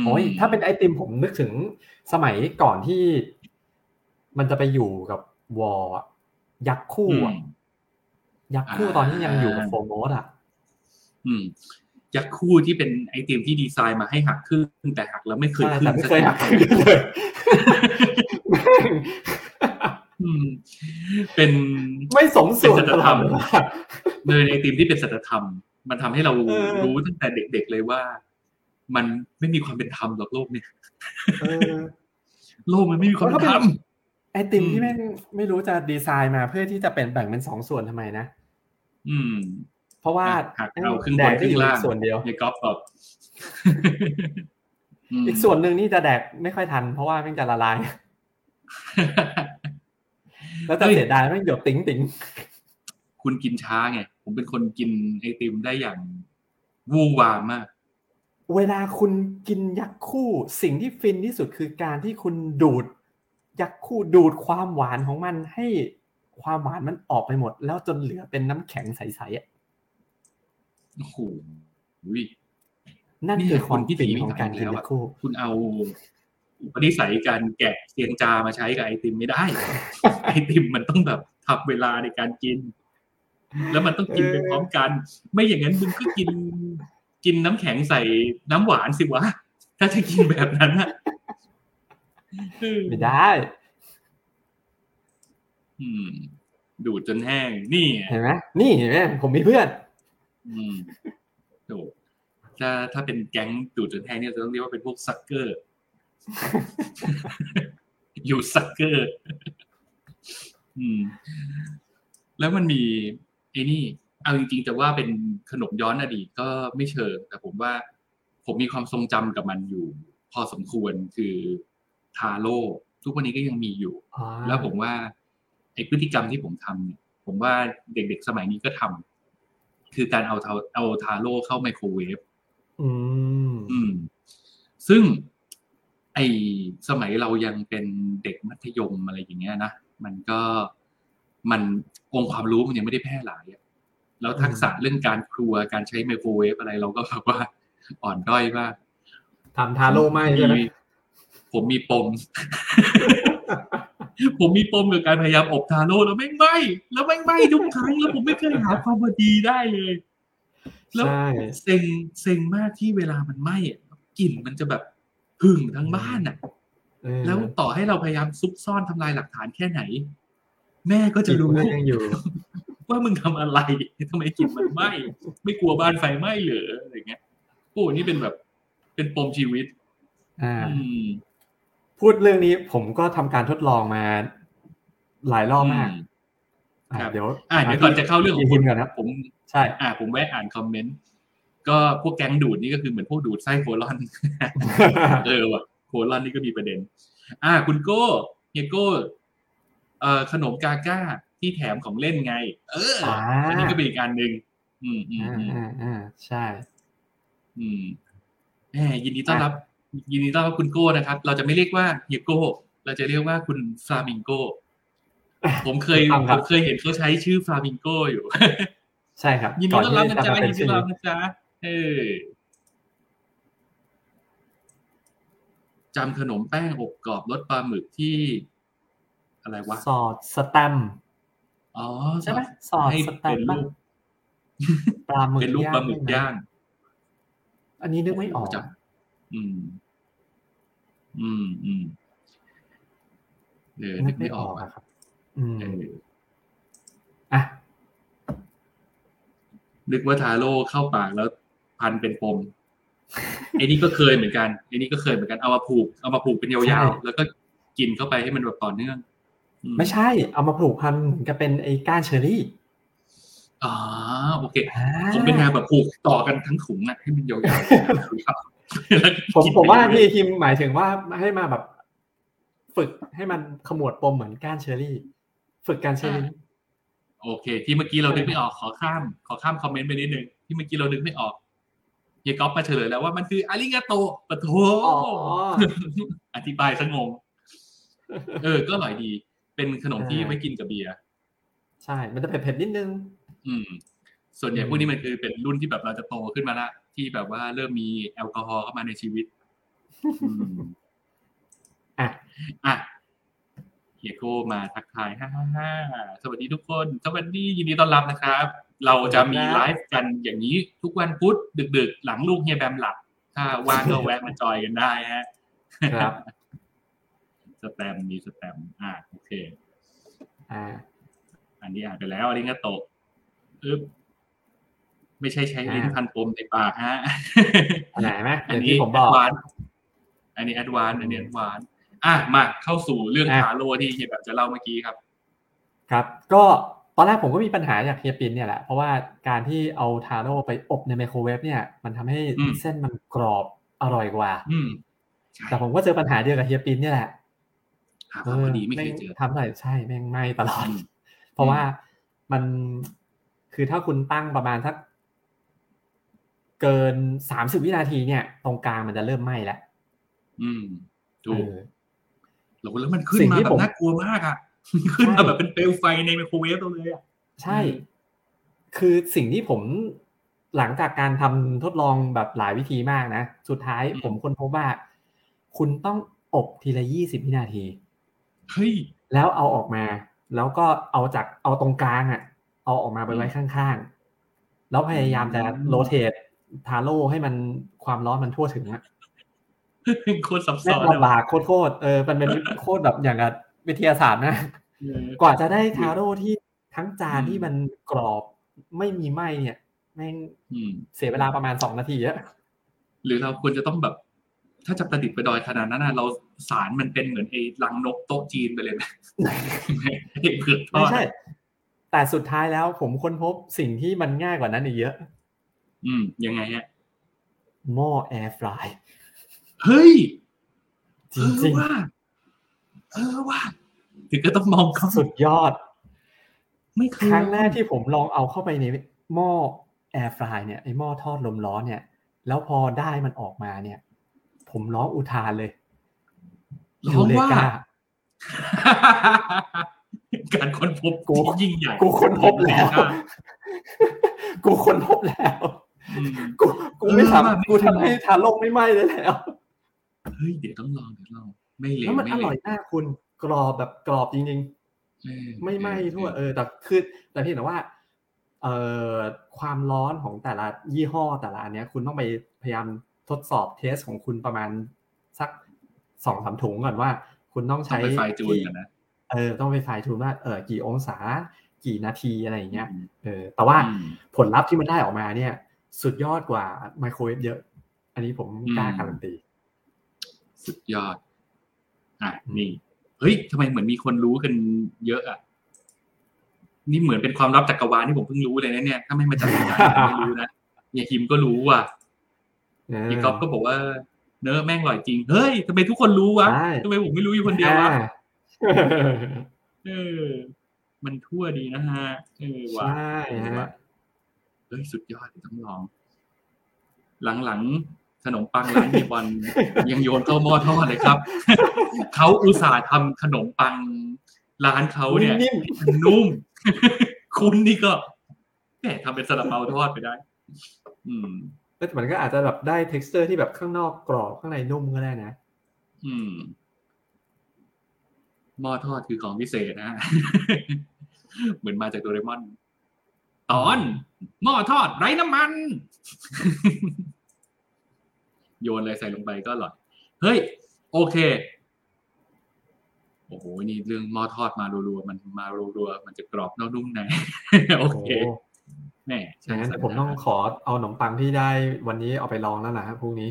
โอ้ยถ้าเป็นไอติมผมนึกถึงสมัยก่อนที่มันจะไปอยู่กับวอลยักษ์คู่อะยักษ์คู่ตอนที่ยังอยู่กับโฟมอสอะอืม ยักษ์คู่ที่เป็นไอเทมที่ดีไซน์มาให้หักขึ้นแต่หักแล้วไม่เคยขึ้นไม่เคยหักขึ้นเลยเป็นไม่สมส่วนสัจธรรมเลยไอติมที่เป็นสัจธรรม มันทำให้เรารู้ตั้งแต่เด็กๆเลยว่า มันไม่มีความเป็นธรรมหรอกโลกเนี่ยโลกมันไม่มีความเป็นธรรมไอติมที่แม่งไม่รู้จะดีไซน์มาเพื่อที่จะเป็นแบ่งเป็นสองส่วนทำไมนะอืม เพราะว่าเอาครึ่งบนครึ่งล่างส่วนเดียวในกอล์ฟแบบอีกส่วนหนึ่งนี่จะแดกไม่ค่อยทัน เพราะว่าแม่งจะละลาย แล้วจะเสียดายแม่งหยดติ๋งติ๋งคุณกินช้าไง ผมเป็นคนกินไอติมได้อย่างวูวามมาก เวลาคุณกินยักษ์คู่ สิ่งที่ฟินที่สุดคือการที่คุณดูด ยักษ์คู่ดูดความหวานของมันให้ความหวานมันออกไปหมด แล้วจนเหลือเป็นน้ำแข็งใสๆอะ โอ้โหนั่นคือความพิถีของการกินยักษ์คู่คุณเอาอุปนิสัยการแกะเสียงจามาใช้กับไอติมไม่ได้ ไอติมมันต้องแบบทับเวลาในการกิน แล้วมันต้องกินไปพร้อมกัน ไม่อย่างนั้นมึงก็กิน กินน้ำแข็งใส่น้ำหวานสิวะ ถ้าจะกินแบบนั้นอะไม่ได้ อืม ดูดจนแห้ง นี่เห็นไหมนี่เห็นไหมผมมีเพื่อน อืมดูถ้าถ้าเป็นแก๊งดูดจนแห้งเนี่ยจะต้องเรียกว่าเป็นพวกซักเกอร์ อยู่ซักเกอร์อืม แล้วมันมีไอ้นี่ เอาจริงๆแต่ว่าเป็นขนมย้อนอดีตก็ไม่เชิง แต่ผมว่า ผมมีความทรงจำกับมันอยู่ พอสมควรคือทาโร่ทุกวันนี้ก็ยังมีอยู่ แล้วผมว่าไอ้พฤติกรรมที่ผมทำเนี่ย ผมว่าเด็กๆสมัยนี้ก็ทำ คือการเอาเอาทาโร่เข้าไมโครเวฟอืมอืม ซึ่ง ไอสมัยเรายังเป็นเด็กมัธยมอะไรอย่างเงี้ยนะมันก็มันองค์ความรู้มันยังไม่ได้แพร่หลายแล้วทักษะเรื่องการครัวการใช้ไมโครเวฟอะไรเราก็แบบว่าอ่อนด้อยมากทำทาโร่ไหมใช่ไหมผมมีปม ผมมีปมกับการพยายามอบทาโร่แล้วไม่งไหมแล้วไม่งไหมทุกครั้งแล้วผมไม่เคยหาความพอดีได้เลย แล้วใช่เซ็งเซ็งมากที่เวลามันไหม้อะกลิ่นมันจะแบบหึ่งทั้งบ้านอะเออแล้วต่อให้เราพยายามซุกซ่อนทำลายหลักฐานแค่ไหน แม่ก็จะรู้กลิ่นมันยังอยู่ว่ามึงทำอะไรทำไมกลิ่นมันไหม้ไม่กลัวบ้านไฟไหม้เหรออะไรเงี้ยโอ้นี่เป็นแบบเป็นปมชีวิต อ่าอืม พูดเรื่องนี้ผมก็ทำการทดลองมาหลายรอบมากอือ่าครับเดี๋ยวอ่าเดี๋ยวก่อนจะเข้าเรื่องของคุคุณณก่อนครับผมใช่ อ่า ผมแวะอ่านคอมเมนต์ก็พวกแก๊งดูดนี่ก็คือเหมือนพวกดูดไส้โคลอนเออว่ะโคลอนนี่ก็มีประเด็น อ่า คุณโก้เฮียโก้เอ่อขนมกาก้าที่แถมของเล่นไง เอออ่าอันนี้ก็เป็นอีกอันหนึ่งอืมอืมอ่าอืมอ่าอ่าใช่ อืมแหมยินดีต้อนรับ ยินดีต้อนรับคุณโก้นะครับ เราจะไม่เรียกว่าเฮียโก้ เราจะเรียกว่าคุณฟลามิงโกผมเคยถูกต้องผครับมเคยเห็นเขาใช้ชื่อฟลามิงโกอยู่ ใช่ครับ ยินดีต้อนรับนะจ๊ะก่ยินดีที่ต้อนจะรับมาเป็นะจ๊ะเออจำขนมแป้งอบกรอบรสปลาหมึกที่ อะไรวะ สอดสแตมป์อ๋อใช่ไหมสอดให้สแตเป็มนป์รูปปลาหมึกเป็นรูปปลาหมึกย่าง อันนี้นึกไม่ออกจับอืม อืมอืมเออนึกไม่ออกอะอะครับ อืมเอออะนึกว่าทาโร่เข้าปากแล้วพันเป็นปมไอ้นี่ก็เคยเหมือนกันไอ้นี่ก็เคยเหมือนกันเอามาผูกเอามาผูกเป็นยาวๆแล้วก็กินเข้าไปให้มันแบบต่อเนื่องอืไม่ใช่ เอามาปลูกพันธุ์เหมือนกับเป็นไอ้ก้านเชอรี่อ๋อโอเคอ่าผมเป็นแนวแบบผูกต่อกันทั้งถุงอะให้มันยาวๆแล้ว ผมกินผมว่าไปพี่เรื่อยคิมหมายถึงว่าให้มาแบบ ฝึกให้มันขมวดปมเหมือนก้านเชอรี่ ฝึกการเชอรี่โอเค ที่เมื่อกี้เรานึกไม่ออกขอข้าม ขอข้ามคอมเมนต์ไปนิดนึงที่เมื่อกี้เรานึกไม่ออกเฮียก๊อฟมาเฉลยแล้วว่ามันคืออาริกาโตปะโถอ๋ออธิบายซะงงเออ ก็อร่อยดี เป็นขนมที่อ่าไว้กินกับเบียร์ใช่ มันจะเผ็ดๆนิดนึง อืม ส่วนใหญ่อืมพวกนี้มันคือเป็นรุ่นที่แบบเราจะโตขึ้นมาละ ที่แบบว่าเริ่มมีแอลกอฮอล์เข้ามาในชีวิตอืมอะอะเฮียโก้มาทักทายฮ่าฮ่าฮ่าสวัสดีทุกคน สวัสดียินดีต้อนรับนะครับ เราจะมีไลฟ์กันอย่างนี้ทุกวันพุธดึก ๆ หลังลูกเฮียแบมหลับ ถ้าว่างก็แวะมาจอยกันได้ฮะครับ สแตมป์มีสแตมป์อ่าโอเค อ่า อันนี้อ่านไปแล้วอันนี้ก็โตะอึ๊บ ไม่ใช่ใช้ลิ้นอ่าพันปมในปากฮะอันไหนไหมออันย่างนี้ที่ผมแอบอดกวานอันนี้แอดวานอันนี้แอดวานอะมาเข้าสู่เรื่องอะทาโร่ที่เฮียแบบจะเล่าเมื่อกี้ครับ ครับ ก็ตอนแรกผมก็มีปัญหาจากเฮียปินเนี่ยแหละ เพราะว่าการที่เอาทาโร่ไปอบในไมโครเวฟเนี่ย มันทำให้อืมเส้นมันกรอบอร่อยกว่า อืมใช่แต่ผมก็เจอปัญหาเดียวกับเฮียปินเนี่ยแหละหาความพอดีไม่เคยเจอแงทำหน่อยใช่แม่งไหม้ตลอดอืมเพราะว่ามันคือถ้าคุณตั้งประมาณสัก เกินสามสิบวินาทีเนี่ย ตรงกลางมันจะเริ่มไหม้แล้วอืมถูกเออแล้วแล้วมันขึ้นสิ่งมาที่แบผบมน่ากลัวมากอะขึ้นใช่มาแบบเป็นเปลวไฟในไมโครเวฟเราเลยอะใช่อืมคือสิ่งที่ผมหลังจากการทำทดลองแบบหลายวิธีมากนะ สุดท้ายผมค้นพบว่า คุณต้องอบทีละยี่สิบวินาทีเฮ้ยแล้วเอาออกมา แล้วก็เอาจากเอาตรงกลางอะ เอาออกมาไปไว้ข้างๆ แล้วพยายามจะอืมโรเตท ทาโร่ให้มันความร้อนมันทั่วถึงอะโคตรซับซ้แม่องนลำบากโคตรๆเออมันเป็นโคตรแบบอย่างกับวิทยาศาสตร์นะเออกว่าจะได้ทาโร่ที่ทั้งจานอืมที่มันกรอบไม่มีไหมเนี่ยแม่งอืมเสียเวลาประมาณสองนาทีอะหรือเราควรจะต้องแบบ ถ้าจะประดิษฐ์ประดอยขนาดนั้นนะเราสารมันเป็นเหมือนไอ้ลังนกโต๊ะจีนไปเลยไหมไอ้เผือกทอไม่ดใช่ แต่สุดท้ายแล้วผมค้นพบสิ่งที่มันง่ายกว่านั้นอีกเยอะ อืม ยังไงฮะหม้อแอร์ฟรายเฮ้ยจริงเออว่าเออว่าถึงก็ต้องมองเขาๆสุดยอด ไม่เคยครั้งแรกที่ผมลองเอาเข้าไปในหม้อแอร์ฟรายเนี่ยไอหม้อทอดลมร้อนเนี่ย แล้วพอได้มันออกมาเนี่ย ผมร้องอุทานเลยร้องว่ายูเรกาการค้นพบกูที่ยิ่งใหญ่กูค้นพบแล้ว กูค้นพบแล้วอืม กูกูไม่เออว่ะไม่ทำกูทำให้ทาโลกไม่ไหม้ได้แล้วเฮ้ยเดี๋ยวต้องลองเดี๋ยวลองไม่เลวแล้วมันไม่อเลร่อวยมากคุณกรอบแบบกรอบจริงเออๆไม่ไหม้เออทั่วเออแต่คือแต่เพียงแต่ว่าเอ่อความร้อนของแต่ละยี่ห้อแต่ละอันเนี้ย คุณต้องไปพยายามทดสอบเทสของคุณประมาณสักสองสามถุงก่อนว่า คุณต้องต้องใช้ไปไฟจูนที่กันนะเออต้องไปไฟล์ทูนว่าเออกี่องศากี่นาทีอะไรอย่างเงี้ยอืมเออแต่ว่าอืมผลลัพธ์ที่มันได้ออกมาเนี่ย สุดยอดกว่าไมโครเวฟเยอะ อันนี้ผมกล้าอืมการันตี สุดยอด อะนี่ เฮ้ยทำไมเหมือนมีคนรู้กันเยอะอะ นี่เหมือนเป็นความลับจักรวาลที่ผมเพิ่งรู้เลยนะเนี่ย ถ้าไม่มาจากรายการผมไม่รู้นะเนี่ยฮิมก็รู้ว่ะเออพี่ก๊อฟก็บอกว่า เนอะแม่งอร่อยจริง เฮ้ยทำไมทุกคนรู้วะใช่ทำไมผมไม่รู้อยู่คนเดียววะอ่าเออ มันทั่วดีนะฮะ เออใชว่ะ่เออฮะว่ะ เฮ้ยสุดยอดต้องลอง หลังๆขนมปังร้านเฮียบอลยังโยนเข้าหม้อทอดเลยครับเขาอุตส่าห์ทำขนมปังร้านเขาเนี่ยนิ่มนุ่ม คุณนี่ก็แหมทำเป็นซาลาเปาทอดไปได้ อืมๆแต่มันก็อาจจะแบบได้ t e x t อร์ที่แบบข้างนอกกรอบข้างในนุ่มก็ได้นะ อืมหม้อทอดคือของพิเศษนะฮะเหมือนมาจากโดเรมอน ตอนหม้อทอดไร้น้ำมัน โยนอะไรใส่ลงไปก็อร่อย เฮ้ย โอเค โอ้โห นี่เรื่องหม้อทอดมารัวๆ มันมารัวๆ มันจะกรอบนอกนุ่มใน โอเคโอ้แม่อย่างนั้นผมต้องขอเอาขนมปังที่ได้วันนี้เอาไปลองแล้วนะฮะพรุ่งนี้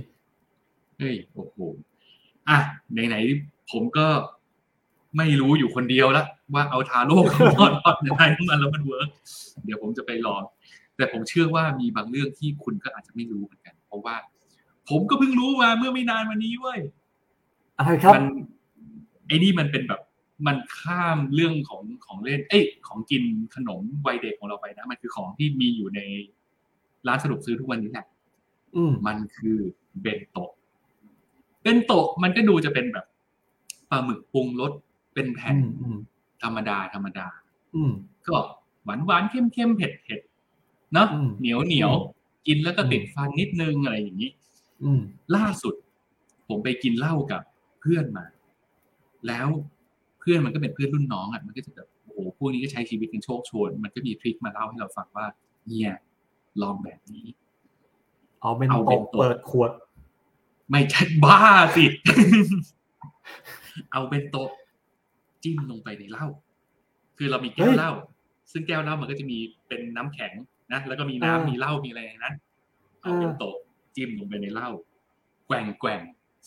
เฮ้ย โอ้โห อะ ไหนๆ ผมก็ ไม่รู้อยู่คนเดียวละว่าเอาทาโร่กับหม้อทอดยังไงมาแล้วมัน work เดี๋ยวผมจะไปลอง แต่ผมเชื่อว่ามีบางเรื่องที่คุณก็อาจจะไม่รู้เหมือนกัน เพราะว่า ผมก็เพิ่งรู้มาเมื่อไม่นานมานี้เว้ยอะไรครับมันไอ้นี่มันเป็นแบบมันข้ามเรื่องของของเล่น เอ้ยของกินขนมวัยเด็กของเราไปนะ มันคือของที่มีอยู่ในร้านสะดวกซื้อทุกวันนี้แหละอืมมันคือเบนโตะเบนโตะมันก็ดูจะเป็นแบบปลาหมึกปรุงรส เป็นแผ่นอืมอืมธรรมดาธรรมดา อืมก็หวานหวานๆเข้มเข้มๆเผ็ดเผ็ดเนาะอืมเหนียวเหนียวอืมกินแล้วก็อืมติดฟันนิดนึงอะไรอย่างนี้อืมล่าสุด ผมไปกินเหล้ากับเพื่อนมา แล้วเพื่อนมันก็เป็นเพื่อนรุ่นน้องอะมันก็จะแบบโอ้โหพวกนี้ก็ใช้ชีวิตกันโชคโชน มันก็มีทริคมาเล่าให้เราฟังว่าเนี่ยลองแบบนี้ เอาเป็นเอาเป็นโตะโต๊ะเปิดขวด ไม่ใช่บ้าสิ เอาเป็นโต๊ะ จิ้มลงไปในเหล้าคือเรามีแก้เฮ้วยเหล้าซึ่งแก้วเหล้ามันก็จะมีเป็นน้ำแข็งนะแล้วก็มีน้ำอ่ามีมีเหล้ามีอะไรในนั้นเอาเป็นโต๊ะจิ้มลงไปในเหล้าแกว่งแกว่ง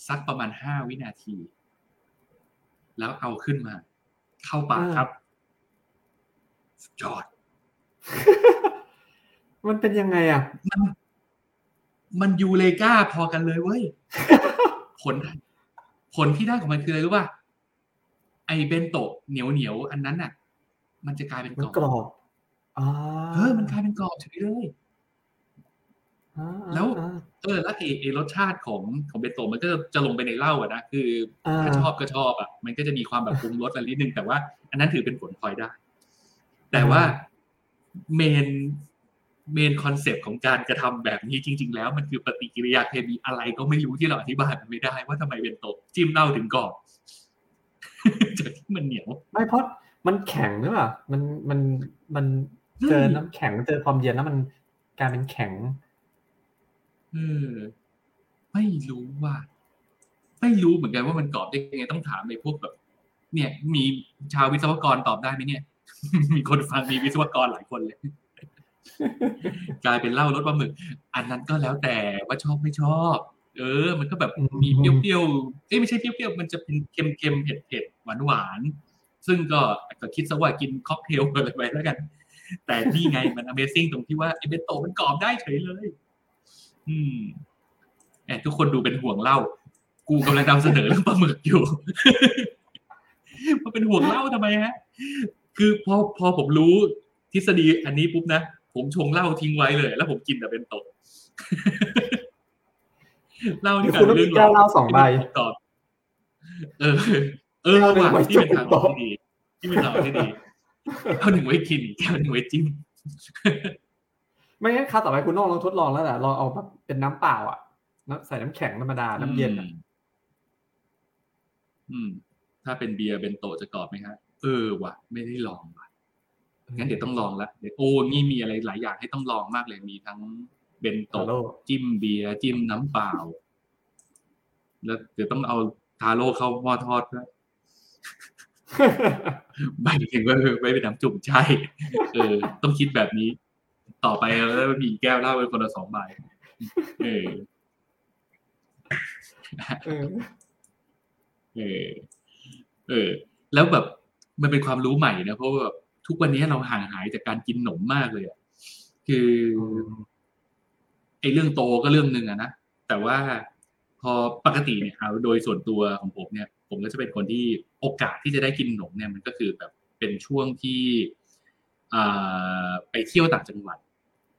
สักประมาณห้าวินาที แล้วเอาขึ้นมา เข้าปากครับสุดยอด มันเป็นยังไงอะ มันมันยูเลกาพอกันเลยเว้ย ผล ผลที่ได้ของมันคืออะไรรู้ป่ะ ไอเบนโตะเหนียวเหนียวๆอันนั้นน่ะ มันจะกลายเป็นมันกกรรออบบอ่าเออมันกลายเป็นกรอบเฉยเลยอ่าแล้วอ่าเออแล้วไอไอรสชาติของของเบนโตะมันก็จะลงไปในเหล้าอะนะคืออ่าถ้าชอบก็ชอบอะมันก็จะมีความแบบปรุงรสอะไรนิดนึงแต่ว่า อันนั้นถือเป็นผลพลอยได้ แต่ว่า main main concept ของการกระทำแบบนี้จริง ๆ แล้วมันคือปฏิกิริยาเคมีอะไรก็ไม่รู้ที่เราอธิบายมันไม่ได้ว่าทำไมเบนโตะจิ้มเหล้าถึงกรอบ จากที่มันเหนียว ไม่เพราะมันแข็งหรือเปล่ามันมันมันเจอน้ำแข็งเจอความเย็นแล้วมันกลายเป็นแข็งเออไม่รู้ว่า ไม่รู้เหมือนกันว่ามันกรอบได้ยังไงต้องถามในพวกแบบ เนี่ย มีชาววิศวกรตอบได้ไหมเนี่ย มีคนฟังมีวิศวกรหลายคนเลยกลายเป็นเหล้ารสปลาหมึก อันนั้นก็แล้วแต่ว่าชอบไม่ชอบ เออ มันก็แบบอืมมีเปรี้ยวๆเอ้ยไม่ใช่เปรี้ยวๆมันจะเป็นเค็มๆเผ็ดๆหวานๆซึ่งก็ก็คิดซะว่ากินค็อกเทลอะไรไปแล้วกัน แต่นี่ไงมัน Amazing ตรงที่ว่าไอเบนโตะมันกรอบได้เฉยเลย อืมแอบทุกคนดูเป็นห่วงเหล้ากูกำลังนำเสนอเรื่องปลาหมึกอยู่มาเป็นห่วงเหล้าทำไมฮะ คือพอพอผมรู้ทฤษฎีอันนี้ปุ๊บนะ ผมชงเหล้าทิ้งไว้เลย แล้วผมกินแต่เป็นโตะ เหล้านี่คุณต้องมีแก้วเหล้าสองใบกรอบเออ เออแก้วหนึ่งว่ะไว้ที่เป็นทางออกจุ่มที่ดี ที่เป็นทางออกที่ดีแก้วหนึ่งไว้กินแก้วหนึ่งไว้จิ้มไม่งั้นคราวต่อไปคุณต้องลองทดลองแล้วแหละลองเอาแบบเป็นน้ำเปล่าอะน้ำใส่น้ำแข็งธรรมดาน้ำเย็นอะอืม ถ้าเป็นเบียร์เบนโตะจะกรอบไหมฮะเออว่ะ ไม่ได้ลองว่ะงั้นเดี๋ยวต้องลองละเดี๋ยวโอ้นี่มีอะไรหลายอย่างให้ต้องลองมากเลยมีทั้ง เบนโตะทาโร่จิ้มเบียร์จิ้มน้ำเปล่า แล้วเดี๋ยวต้องเอาทาโร่เข้าหม้อทอดด้วยไม่ถึงว่าไม่เป็นน้ำจุ่มใช่เออ ต้องคิดแบบนี้ ต่อไปแล้วมีแก้วเหล้าเป็นคนละสองใบเออเออเออ เออ แล้วแบบมันเป็นความรู้ใหม่นะเพราะว่าแบบทุกวันนี้เราห่างหายจากการกินหนมมากเลยอะคือไอ้ เรื่องโตก็เรื่องหนึ่งอะนะแต่ว่าพอปกติเนี่ยเอาโดยส่วนตัวของผมเนี่ย ผมก็จะเป็นคนที่โอกาสที่จะได้กินหนมเนี่ยมันก็คือแบบเป็นช่วงที่อ่าไปเที่ยวต่างจังหวัด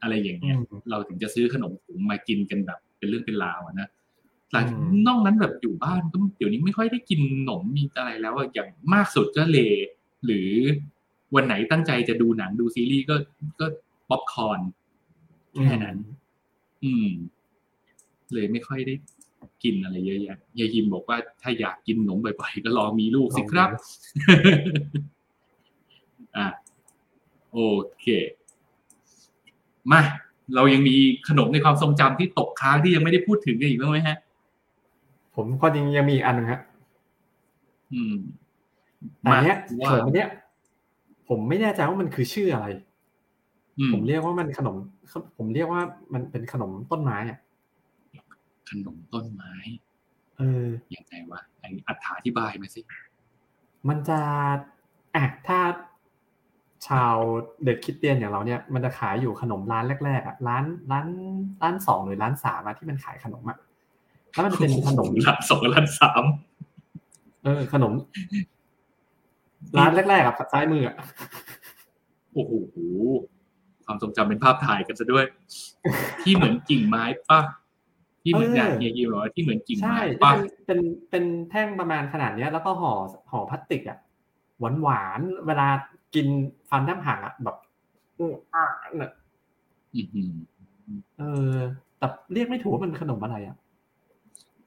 อะไรอย่างเงี้ยอืมเราถึงจะซื้อขนมถุงมากินกันแบบ เป็นเรื่องเป็นราวอะนะหลังอืมนอกนั้นแบบอยู่บ้านก็เดี๋ยวนี้ไม่ค่อยได้กินขนมมีอะไรแล้วอะอย่างมากสุดก็เลหรือวันไหนตั้งใจจะดูหนังดูซีรีส์ก็ก็ป๊อปคอร์นแค่นั้น อืม เลยไม่ค่อยได้กินอะไรเยอะแยะยายยิมบอกว่าถ้าอยากกินขนมบ่อยๆก็ลองมีลูกสิครับ อะโอเค มา เรายังมีขนมในความทรงจำที่ตกค้างที่ยังไม่ได้พูดถึงกันอีกบ้างไหมฮะ ผมก็จริงยังมีอีกอันหนึงฮะ อืมแต่เนี้ยว่าขนมเนี้ย ผมไม่แน่ใจว่ามันคือชื่ออะไรอืม ผมเรียกว่ามันขนม ผมเรียกว่ามันเป็นขนมต้นไม้อะขนมต้นไม้ เออยังไงวะไออัถาธิบายมาสิ มันจะอะถ้าชาวเด็กคริดเตียนอย่างเราเนี่ยมันจะขายอยู่ขนมร้านแรกๆอะร้านร้านร้านสองหรือร้านสามอะที่มันขายขนมอะแล้วมันจะเป็นขนมล้านสองล้านสามเออ ขนม ร้านแรกๆอะซ้ายมืออะโอ้โห ความทรงจำเป็นภาพถ่ายกันซะด้วย ที่เหมือนกิ่งไม้ป่ะที่เหมือนอย่างเฮียยิมบอกว่าที่เหมือนกิ่งใช่ไม้จะป่ะเป็นเป็นเป็นแท่งประมาณขนาดเนี้ย แล้วก็ห่อห่อพลาสติกอะหวานหวานๆเวลากินฟันแทบหักอะแบบอื้ออะเนี่ยอื้อหือเออแต่เรียกไม่ถูกว่ามันขนมอะไรอะ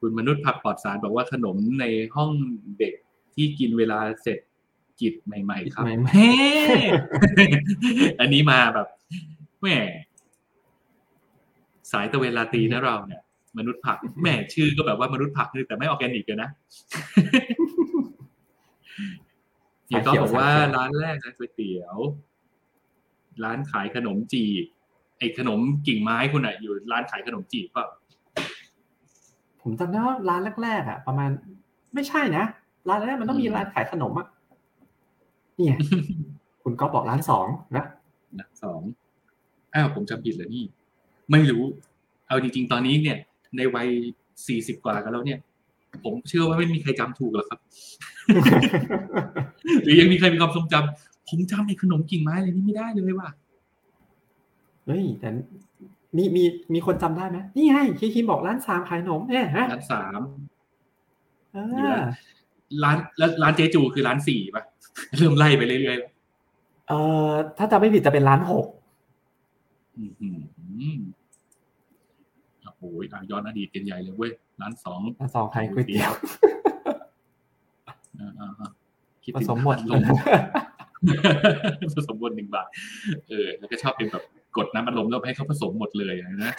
คุณมนุษย์ผักปลอดสารบอกว่าขนมในห้องเด็กที่กินเวลาเสร็จจิตใหม่ ๆ ครับใหม่ๆเฮ้อันนี้มาแบบ แหมสายตะเวนลาตรีนะเราเนี่ย มนุษย์ผักแหมชื่อก็แบบว่ามนุษย์ผักนี่แต่ไม่ออร์แกนิกเลยนะเฮียก็บอกว่าร้านแรกนะก๋วยเตี๋ยว ร้านขายขนมจีบไอ้ขนมกิ่งไม้คุณอะอยู่ร้านขายขนมจีบเปล่าผมจำได้ว่าร้านแรกๆอะประมาณ ไม่ใช่นะร้านแรกมันต้องมีร้านขายขนมอะนี่ไงคุณก็บอกร้านสองนะนะสอง อ้าวผมจำผิดเหรอนี่ ไม่รู้ เอาจริง ๆ ตอนนี้เนี่ย ในวัยสี่สิบกว่ากันแล้วเนี่ย ผมเชื่อว่าไม่มีใครจำถูกหรอกครับ หรือยังมีใครมีความทรงจำผมจำไอ้ขนมกิ่งไม้อะไรนี่ไม่ได้เลยว่ะเฮ้ยแต่มีมีมีคนจำได้ไหมนี่ไงคีคิมบอกร้านสามขายขนมเนี่ยฮะร้านสามเออยู่อร้านร้านแล้วร้านเจจูคือร้านสี่ป่ะเริ่มไล่ไปเรื่อยๆเออถ้าจำไม่ผิดจะเป็นร้านหกอืมอืมอืม โอ้โหอะย้อนอดีตกันใหญ่เลยเว้ย ร้านสองร้านสองขายก๋วยเตี๋ยวอ่าอ่าอ่าคิดผถึงสมหมดลมผสมหมดหนึ่งบาท เออ แล้วก็ชอบเป็นแบบกดน้ำอัดลมแล้วให้เขาผสมหมดเลยนะ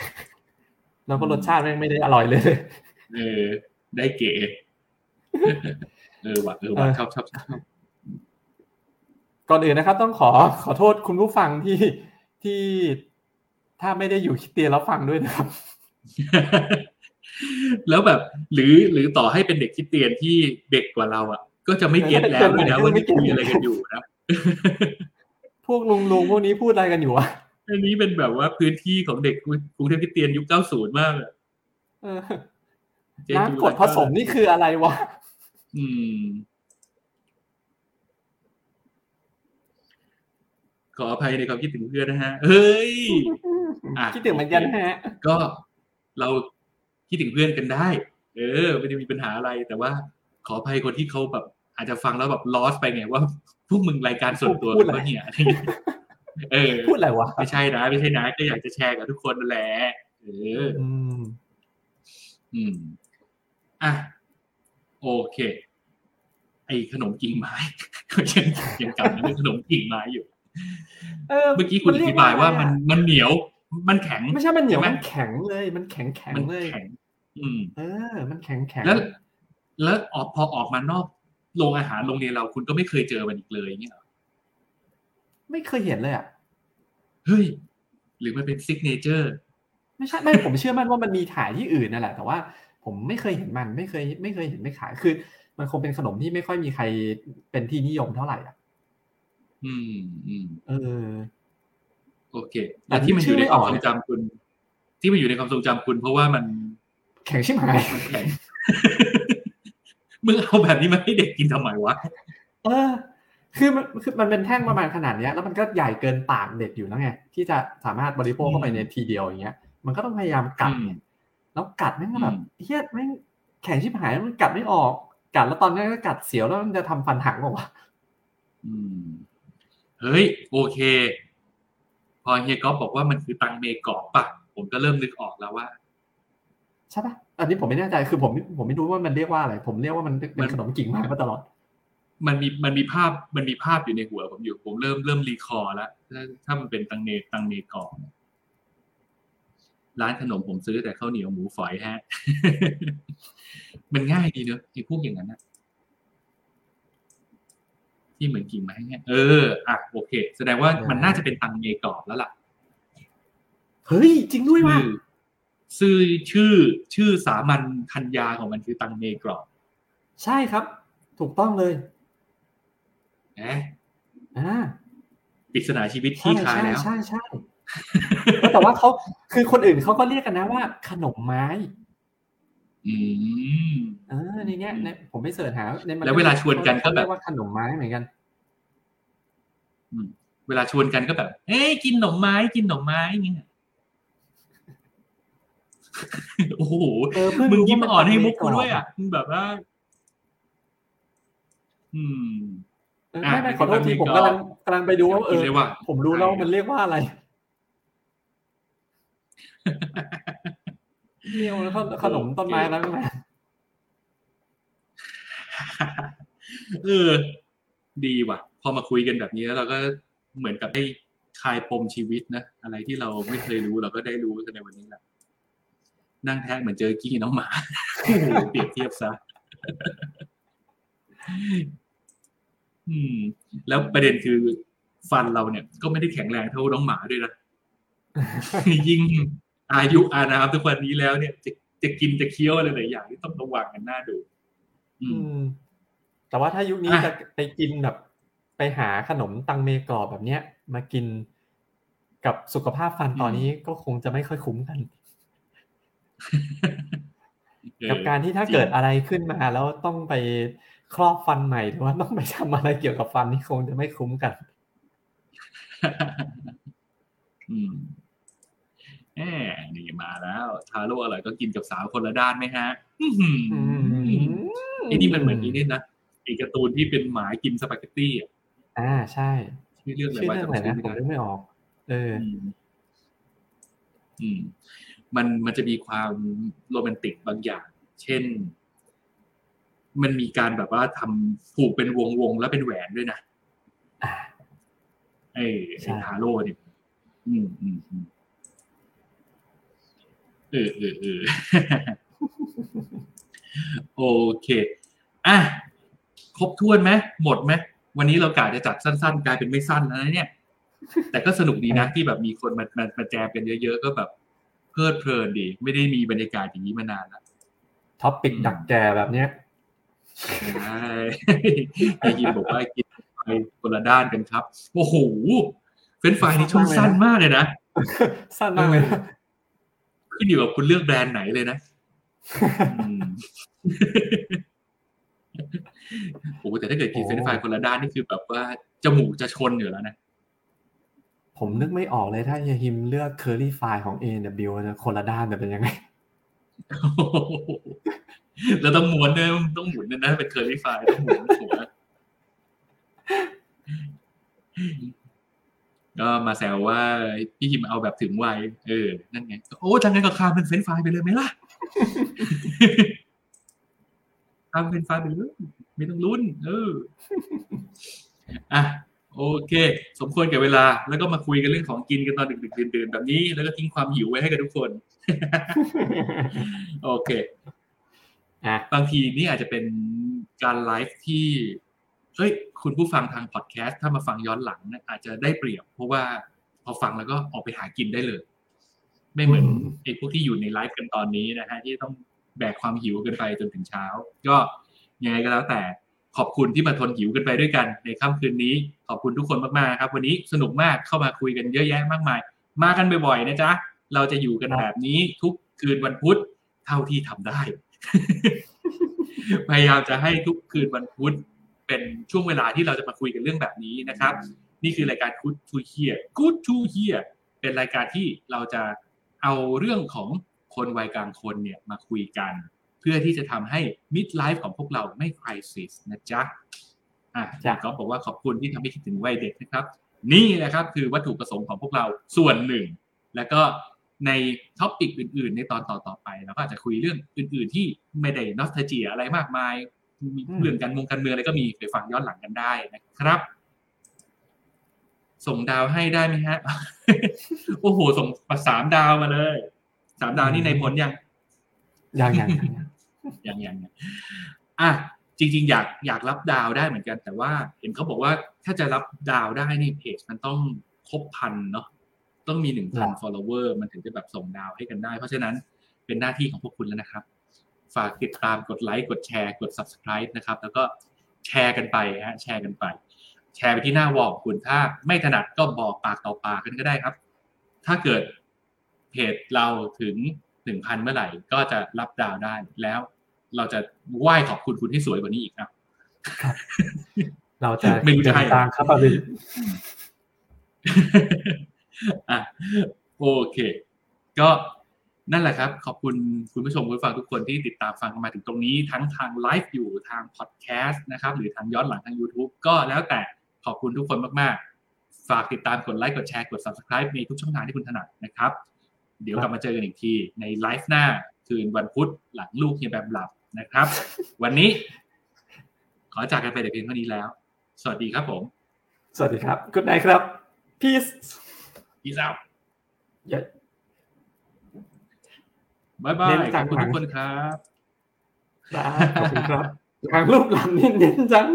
แล้วก็รสชาติแม่งไม่ได้อร่อยเลย เออ ได้เก๋ เออว่ะเออว่ะเออชอบชอบชอบก่อนอื่นนะครับ ต้องขอขอโทษคุณผู้ฟังที่ที่ ถ้าไม่ได้อยู่คิดเตียนแล้วฟังด้วยนะครับ แล้วแบบ หรือหรือต่อให้เป็นเด็กคริดเตียนที่เด็กกว่าเราอะ ก็จะไม่เก็ตแล้วด้วยนะว่านี่คุยอะไรกันอยู่นะพวกลุงลุงพวกนี้พูดอะไรกันอยู่วะอันนี้เป็นแบบว่าพื้นที่ของเด็กกรุงเทพคริสเตียนยุค90มากเลยเออเจจูน้ำกรดผสมนี่คืออะไรวะ อืม ขออภัยในความคิดถึงเพื่อนนะฮะ เฮ้ยอะ คิดถึงเหมือนกันฮะ ก็เราคิดถึงเพื่อนกันได้ เออ ไม่ได้มีปัญหาอะไร แต่ว่าขออภัยคนที่เขาแบบ อาจจะฟังแล้วแบบลอสไปไงว่าพวกมึงรายการส่วนตัวพูดกันอะไรปะเนี่ยอะไรอย่างเงี้ยเออ พูดอะไรวะ ไม่ใช่นะ ไม่ใช่นะ ก็อยากจะแชร์กับทุกคนนั่นแหละ เอออืมอืม อะ โอเค ไอ้ขนมกิ่งไม้ยังยังกลับมาเรื่องขนมกิ่งไม้อยู่เออเมื่อกี้คุณอธิบายว่ามันมันเหนียว มันแข็งไม่ใช่มันเหนียวใช่ไหมมันแข็งเลย มันแข็งแข็งมันเลยแข็งอืมเออ มันแข็งแข็งแล้ว แล้วออกพอออกมานอกโรงอาหารโรงเรียนเราคุณก็ไม่เคยเจอมันอีกเลยอย่างเงี้ยเหรอไม่เคยเห็นเลยอะเฮ้ยหรือมันเป็นซิกเนเจอร์ไม่ใช่ไม่ผมเชื่อมั่นว่ามันมีขายที่อื่นนั่นแหละ แต่ว่าผมไม่เคยเห็นมันไม่เคย ไม่เคยเห็นไม่ขายคือ มันคงเป็นขนมที่ไม่ค่อยมีใครเป็นที่นิยมเท่าไหร่อะ อืมอืมเออ โอเคแต่ที่มันอยู่ในความทรงจำคุณ ที่มันอยู่ในความทรงจำคุณ เพราะว่ามัน แข็งชิบหายมันแข็งมึงเอาแบบนี้มาให้เด็กกินทำไมวะเออ คือมันคือมันเป็นแท่งประมาณขนาดเนี้ย แล้วมันก็ใหญ่เกินปากเด็กอยู่แล้วไงที่จะสามารถบริโภคเข้าไปในทีเดียวอย่างเงี้ย มันก็ต้องพยายามกัดไงแล้วกัดแม่งก็แบบเฮี้ยแม่งแข็งชิบหายมันกัดไม่ออก กัดแล้วตอนนี้ก็กัดเสียวแล้วมันจะทำฟันหักบอกว่าอืม เฮ้ย โอเค พอเฮียก๊อฟบอกว่ามันคือตังเมกอบปะผมก็เริ่มนึกออกแล้วว่าใช่ปะอันนี้ผมไม่แน่ใจคือผมผมไม่รู้ว่ามันเรียกว่าอะไร ผมเรียกว่ามันเป็นขนมกิ่งไม้มาตลอด มันมีมันมีภาพมันมีภาพอยู่ในหัวผมอยู่ ผมเริ่มเริ่มรีคอร์แล้วถ้าถ้ามันเป็นตังเนตังเมกอบร้านขนมผมซื้อแต่ข้าวเหนียวหมูฝอยฮะ มันง่ายดีเนอะไอ้พวกอย่างนั้นนะ ที่เหมือนกิ่งไม้เนี่ยเอออะโอเค แสดงว่ามันน่าจะเป็นตังเมกอบแล้วล่ะเฮ้ยจริงด้วยว่ะชื่อชื่อชื่อสามัญธัญญาของมันคือตังเมกรอบ ใช่ครับ ถูกต้องเลยนะอ่าปริศนาชีวิตใช่ที่คลายใช่แล้วใช่ใช่แต่ว่าเขาคือคนอื่นเขาก็เรียกกันนะว่า ขนมไม้ อืมเออในเนี้ยในผมไปเสิร์ชหาในมันแล้วเวลาชวนกันก็แบบเรียว่าขนมไม้เหมือนกันเวลาชวนกันก็แบบ เอ้ยกินหนมไม้กินหนมไม้อย่างเงี้ยโอ้โหเออเพิ่งมึงรู้ยิ้มว่ามันอ่อนให้มุกตักูงเมกรอบด้วยอะมึงแบบว่า อืมเออไม่ไม่อะขอโทษทีเป็นผมตังเมกรอบกำลังกำลังไปดูว่าเอคิดอเลยว่าผมรู้แล้วว่ามันเรียกว่าอะไร เนียวแล้วขนมต้นไม้แล้วนะเออ ดีว่ะ พอมาคุยกันแบบนี้แล้วเราก็เหมือนกับได้คลายปมชีวิตนะ อะไรที่เราไม่เคยรู้เราก็ได้รู้กันในวันนี้แหละ นั่งแท้เหมือนเจอกี้น้องหมาโอ้โหเปรียบเทียบซะอืม แล้วประเด็นคือฟันเราเนี่ย ก็ไม่ได้แข็งแรงเท่าน้องหมาด้วยนะยิ่ง อายุอานามทุกวันนี้แล้วเนี่ยจะจะกินจะเคี้ยวอะไรหลายอย่างที่ต้องระวังกันหน้าดูอือืมมแต่ว่าถ้ายุคนี้อะจะไปกินแบบ ไปหาขนมตังเมกรอบแบบเนี้ย มากินกับสุขภาพฟันตอนนี้ก็คงจะไม่ค่อยคุ้มกัน กับการที่ถ้าเกิดอะไรขึ้นมาแล้วต้องไปครอบฟันใหม่หรือว่าต้องไปทำอะไรเกี่ยวกับฟันนี่คงจะไม่คุ้มกัน อืม แหมนี่มาแล้วทาโร่อร่อยก็กินกับสาวคนละด้านไหมฮะอื้อหือไอ้นี่มันเหมือนนี้นี่นะไอ้การ์ตูนที่เป็นหมากินสปาเกตตี้อะอ่าใช่ชื่อเรื่องอะไรชื่อว่าเรื่องอะไรจำชื่อนะไม่ผมได้นึกไม่ออก เอออืมอืม มันมันจะมีความโรแมนติกบางอย่าง เช่น มันมีการแบบว่าทำผูกเป็นวงวงๆแล้วเป็นแหวนด้วยนะอ่าไอ้ใช่ไอ้ทาโร่เนี่ยอืมอืมอืม เออเออเออโอเค อะ ครบถ้วนไหมหมดไหมวันนี้เรากะจะจัดสั้น ๆ กลายเป็นไม่สั้นแล้วนะเนี่ย แต่ก็สนุกดีนะที่แบบมีคนมามามาแจมกันเยอะๆ ก็แบบเพลิดเพลินดี ไม่ได้มีบรรยากาศอย่างนี้มานานแล้วท็อปปิกดักแก่แบบเนี้ยใช่ได้ยินบอกว่ากินไปคนละด้านกันครับ โอ้โหเฟรนช์ฟรายนี่ช่วงสั้นมากเลยนะ สั้นมากเลยนะ ขึ้นอยู่กับคุณเลือกแบรนด์ไหนเลยนะอืมโอ้โหแต่ถ้าเกิดกินเฟรนช์ฟรายคนละด้านนี่คือแบบว่าจมูกจะชนอยู่แล้วนะผมนึกไม่ออกเลยถ้าเฮียฮิมเลือก curly fries ของ A&W นะคนละด้านจะเป็นยังไงแล้วต้องม้วนด้วยต้องหมุนด้วยนะเป็น curly fries ต้องหมุนหัว ก็มาแซวว่าพี่ฮิมเอาแบบถึงวัยเออ นั่นไง โอ้ทางนั้นก็ข้ามเป็นเฟรนช์ฟรายไปเลยไหมล่ะทำเป็นฟันไปเลยไม่ต้องลุ้น เอออะโอเค สมควรแก่เวลา แล้วก็มาคุยกันเรื่องของกินกันตอนดึกๆดื่นๆแบบนี้ แล้วก็ทิ้งความหิวไว้ให้กับทุกคน โอเคอะบางทีนี่อาจจะเป็นการไลฟ์ที่ เฮ้ยคุณผู้ฟังทางพอดแคสต์ถ้ามาฟังย้อนหลังนะอาจจะได้เปรียบ เพราะว่าพอฟังแล้วก็ออกไปหากินได้เลย ไม่เหมือนไอ้พวกที่อยู่ในไลฟ์กันตอนนี้นะฮะที่ต้องแบกความหิวกันไปจนถึงเช้า ก็ยังไงก็แล้วแต่ขอบคุณที่มาทนหิวกันไปด้วยกันในค่ำคืนนี้ ขอบคุณทุกคนมากๆครับ วันนี้สนุกมากเข้ามาคุยกันเยอะแยะมากมาย มากันบ่อยๆนะจ๊ะเราจะอยู่กันแบบนี้ทุกคืนวันพุธเท่าที่ทำได้ พยายามจะให้ทุกคืนวันพุธ เป็นช่วงเวลาที่เราจะมาคุยกันเรื่องแบบนี้นะครับ นี่คือรายการ Good to Hear Good to Hear เป็นรายการที่เราจะเอาเรื่องของคนวัยกลางคนเนี่ยมาคุยกัน เพื่อที่จะทำให้ mid life ของพวกเราไม่ crisis นะจ๊ะอะจ้ะก็บอกว่าขอบคุณที่ทำให้คิดถึงวัยเด็กนะครับ นี่แหละครับคือวัตถุประสงค์ของพวกเราส่วนหนึ่ง แล้วก็ใน topic อื่น ๆ ในตอนต่อๆไปเราก็อาจจะคุยเรื่องอื่น ๆ ที่ไม่ได้ nostalgia อะไรมากมาย มีเรื่องการมงการเมืองอะไรก็มีไปฟังย้อนหลังกันได้นะครับ ส่งดาวให้ได้ไหมฮะ โอ้โห ส่งสามดาวมาเลยสามดาวนี่ในผลยังยังยังยังยังยังยังอะจริง ๆ อยากอยากรับดาวได้เหมือนกัน แต่ว่าเห็นเขาบอกว่าถ้าจะรับดาวได้นี่เพจมันต้องครบพันเนาะต้องมีหนึ่งพัน follower มันถึงจะแบบส่งดาวให้กันได้ เพราะฉะนั้นเป็นหน้าที่ของพวกคุณแล้วนะครับ ฝากติดตามกดไลค์กดแชร์กด subscribe นะครับ แล้วก็แชร์กันไปฮะแชร์กันไป แชร์ไปที่หน้าวอลของคุณถ้าไม่ถนัดก็บอกปากต่อปากกันก็ได้ครับ ถ้าเกิดเพจเราถึงหนึ่งพันเมื่อไหร่ ก็จะรับดาวได้แล้วเราจะไหว้ขอบคุณคุณที่สวยกว่านี้อีกอะเราจะไม่รู้จะให้เดินตามครับอาบินอะโอเค ก็ นั่นแหละครับ ขอบคุณคุณผู้ชมคุณผู้ฟังทุกคนที่ติดตามฟังมาถึงตรงนี้ทั้งทางไลฟ์อยู่ทางพอดแคสต์นะครับหรือทางย้อนหลังทาง YouTube ก็แล้วแต่ขอบคุณทุกคนมากๆ ฝากติดตามกดไลค์กดแชร์กด subscribe ในทุกช่องทางที่คุณถนัดนะครับ เดี๋ยวกลับมาเจอกันอีกทีในไลฟ์หน้าคืนวันพุธหลังลูกเฮียแบมหลับนะครับ วันนี้ ขอจากกันไปแต่เพียงเท่านี้แล้ว สวัสดีครับผม สวัสดีครับ good night ครับ peace พีซาวอย่า บายบาเน้ยนขจัอบงคุณหลัทุงกคนครับได้ขอบคุณครับทางรูปหลังเน้นๆจัง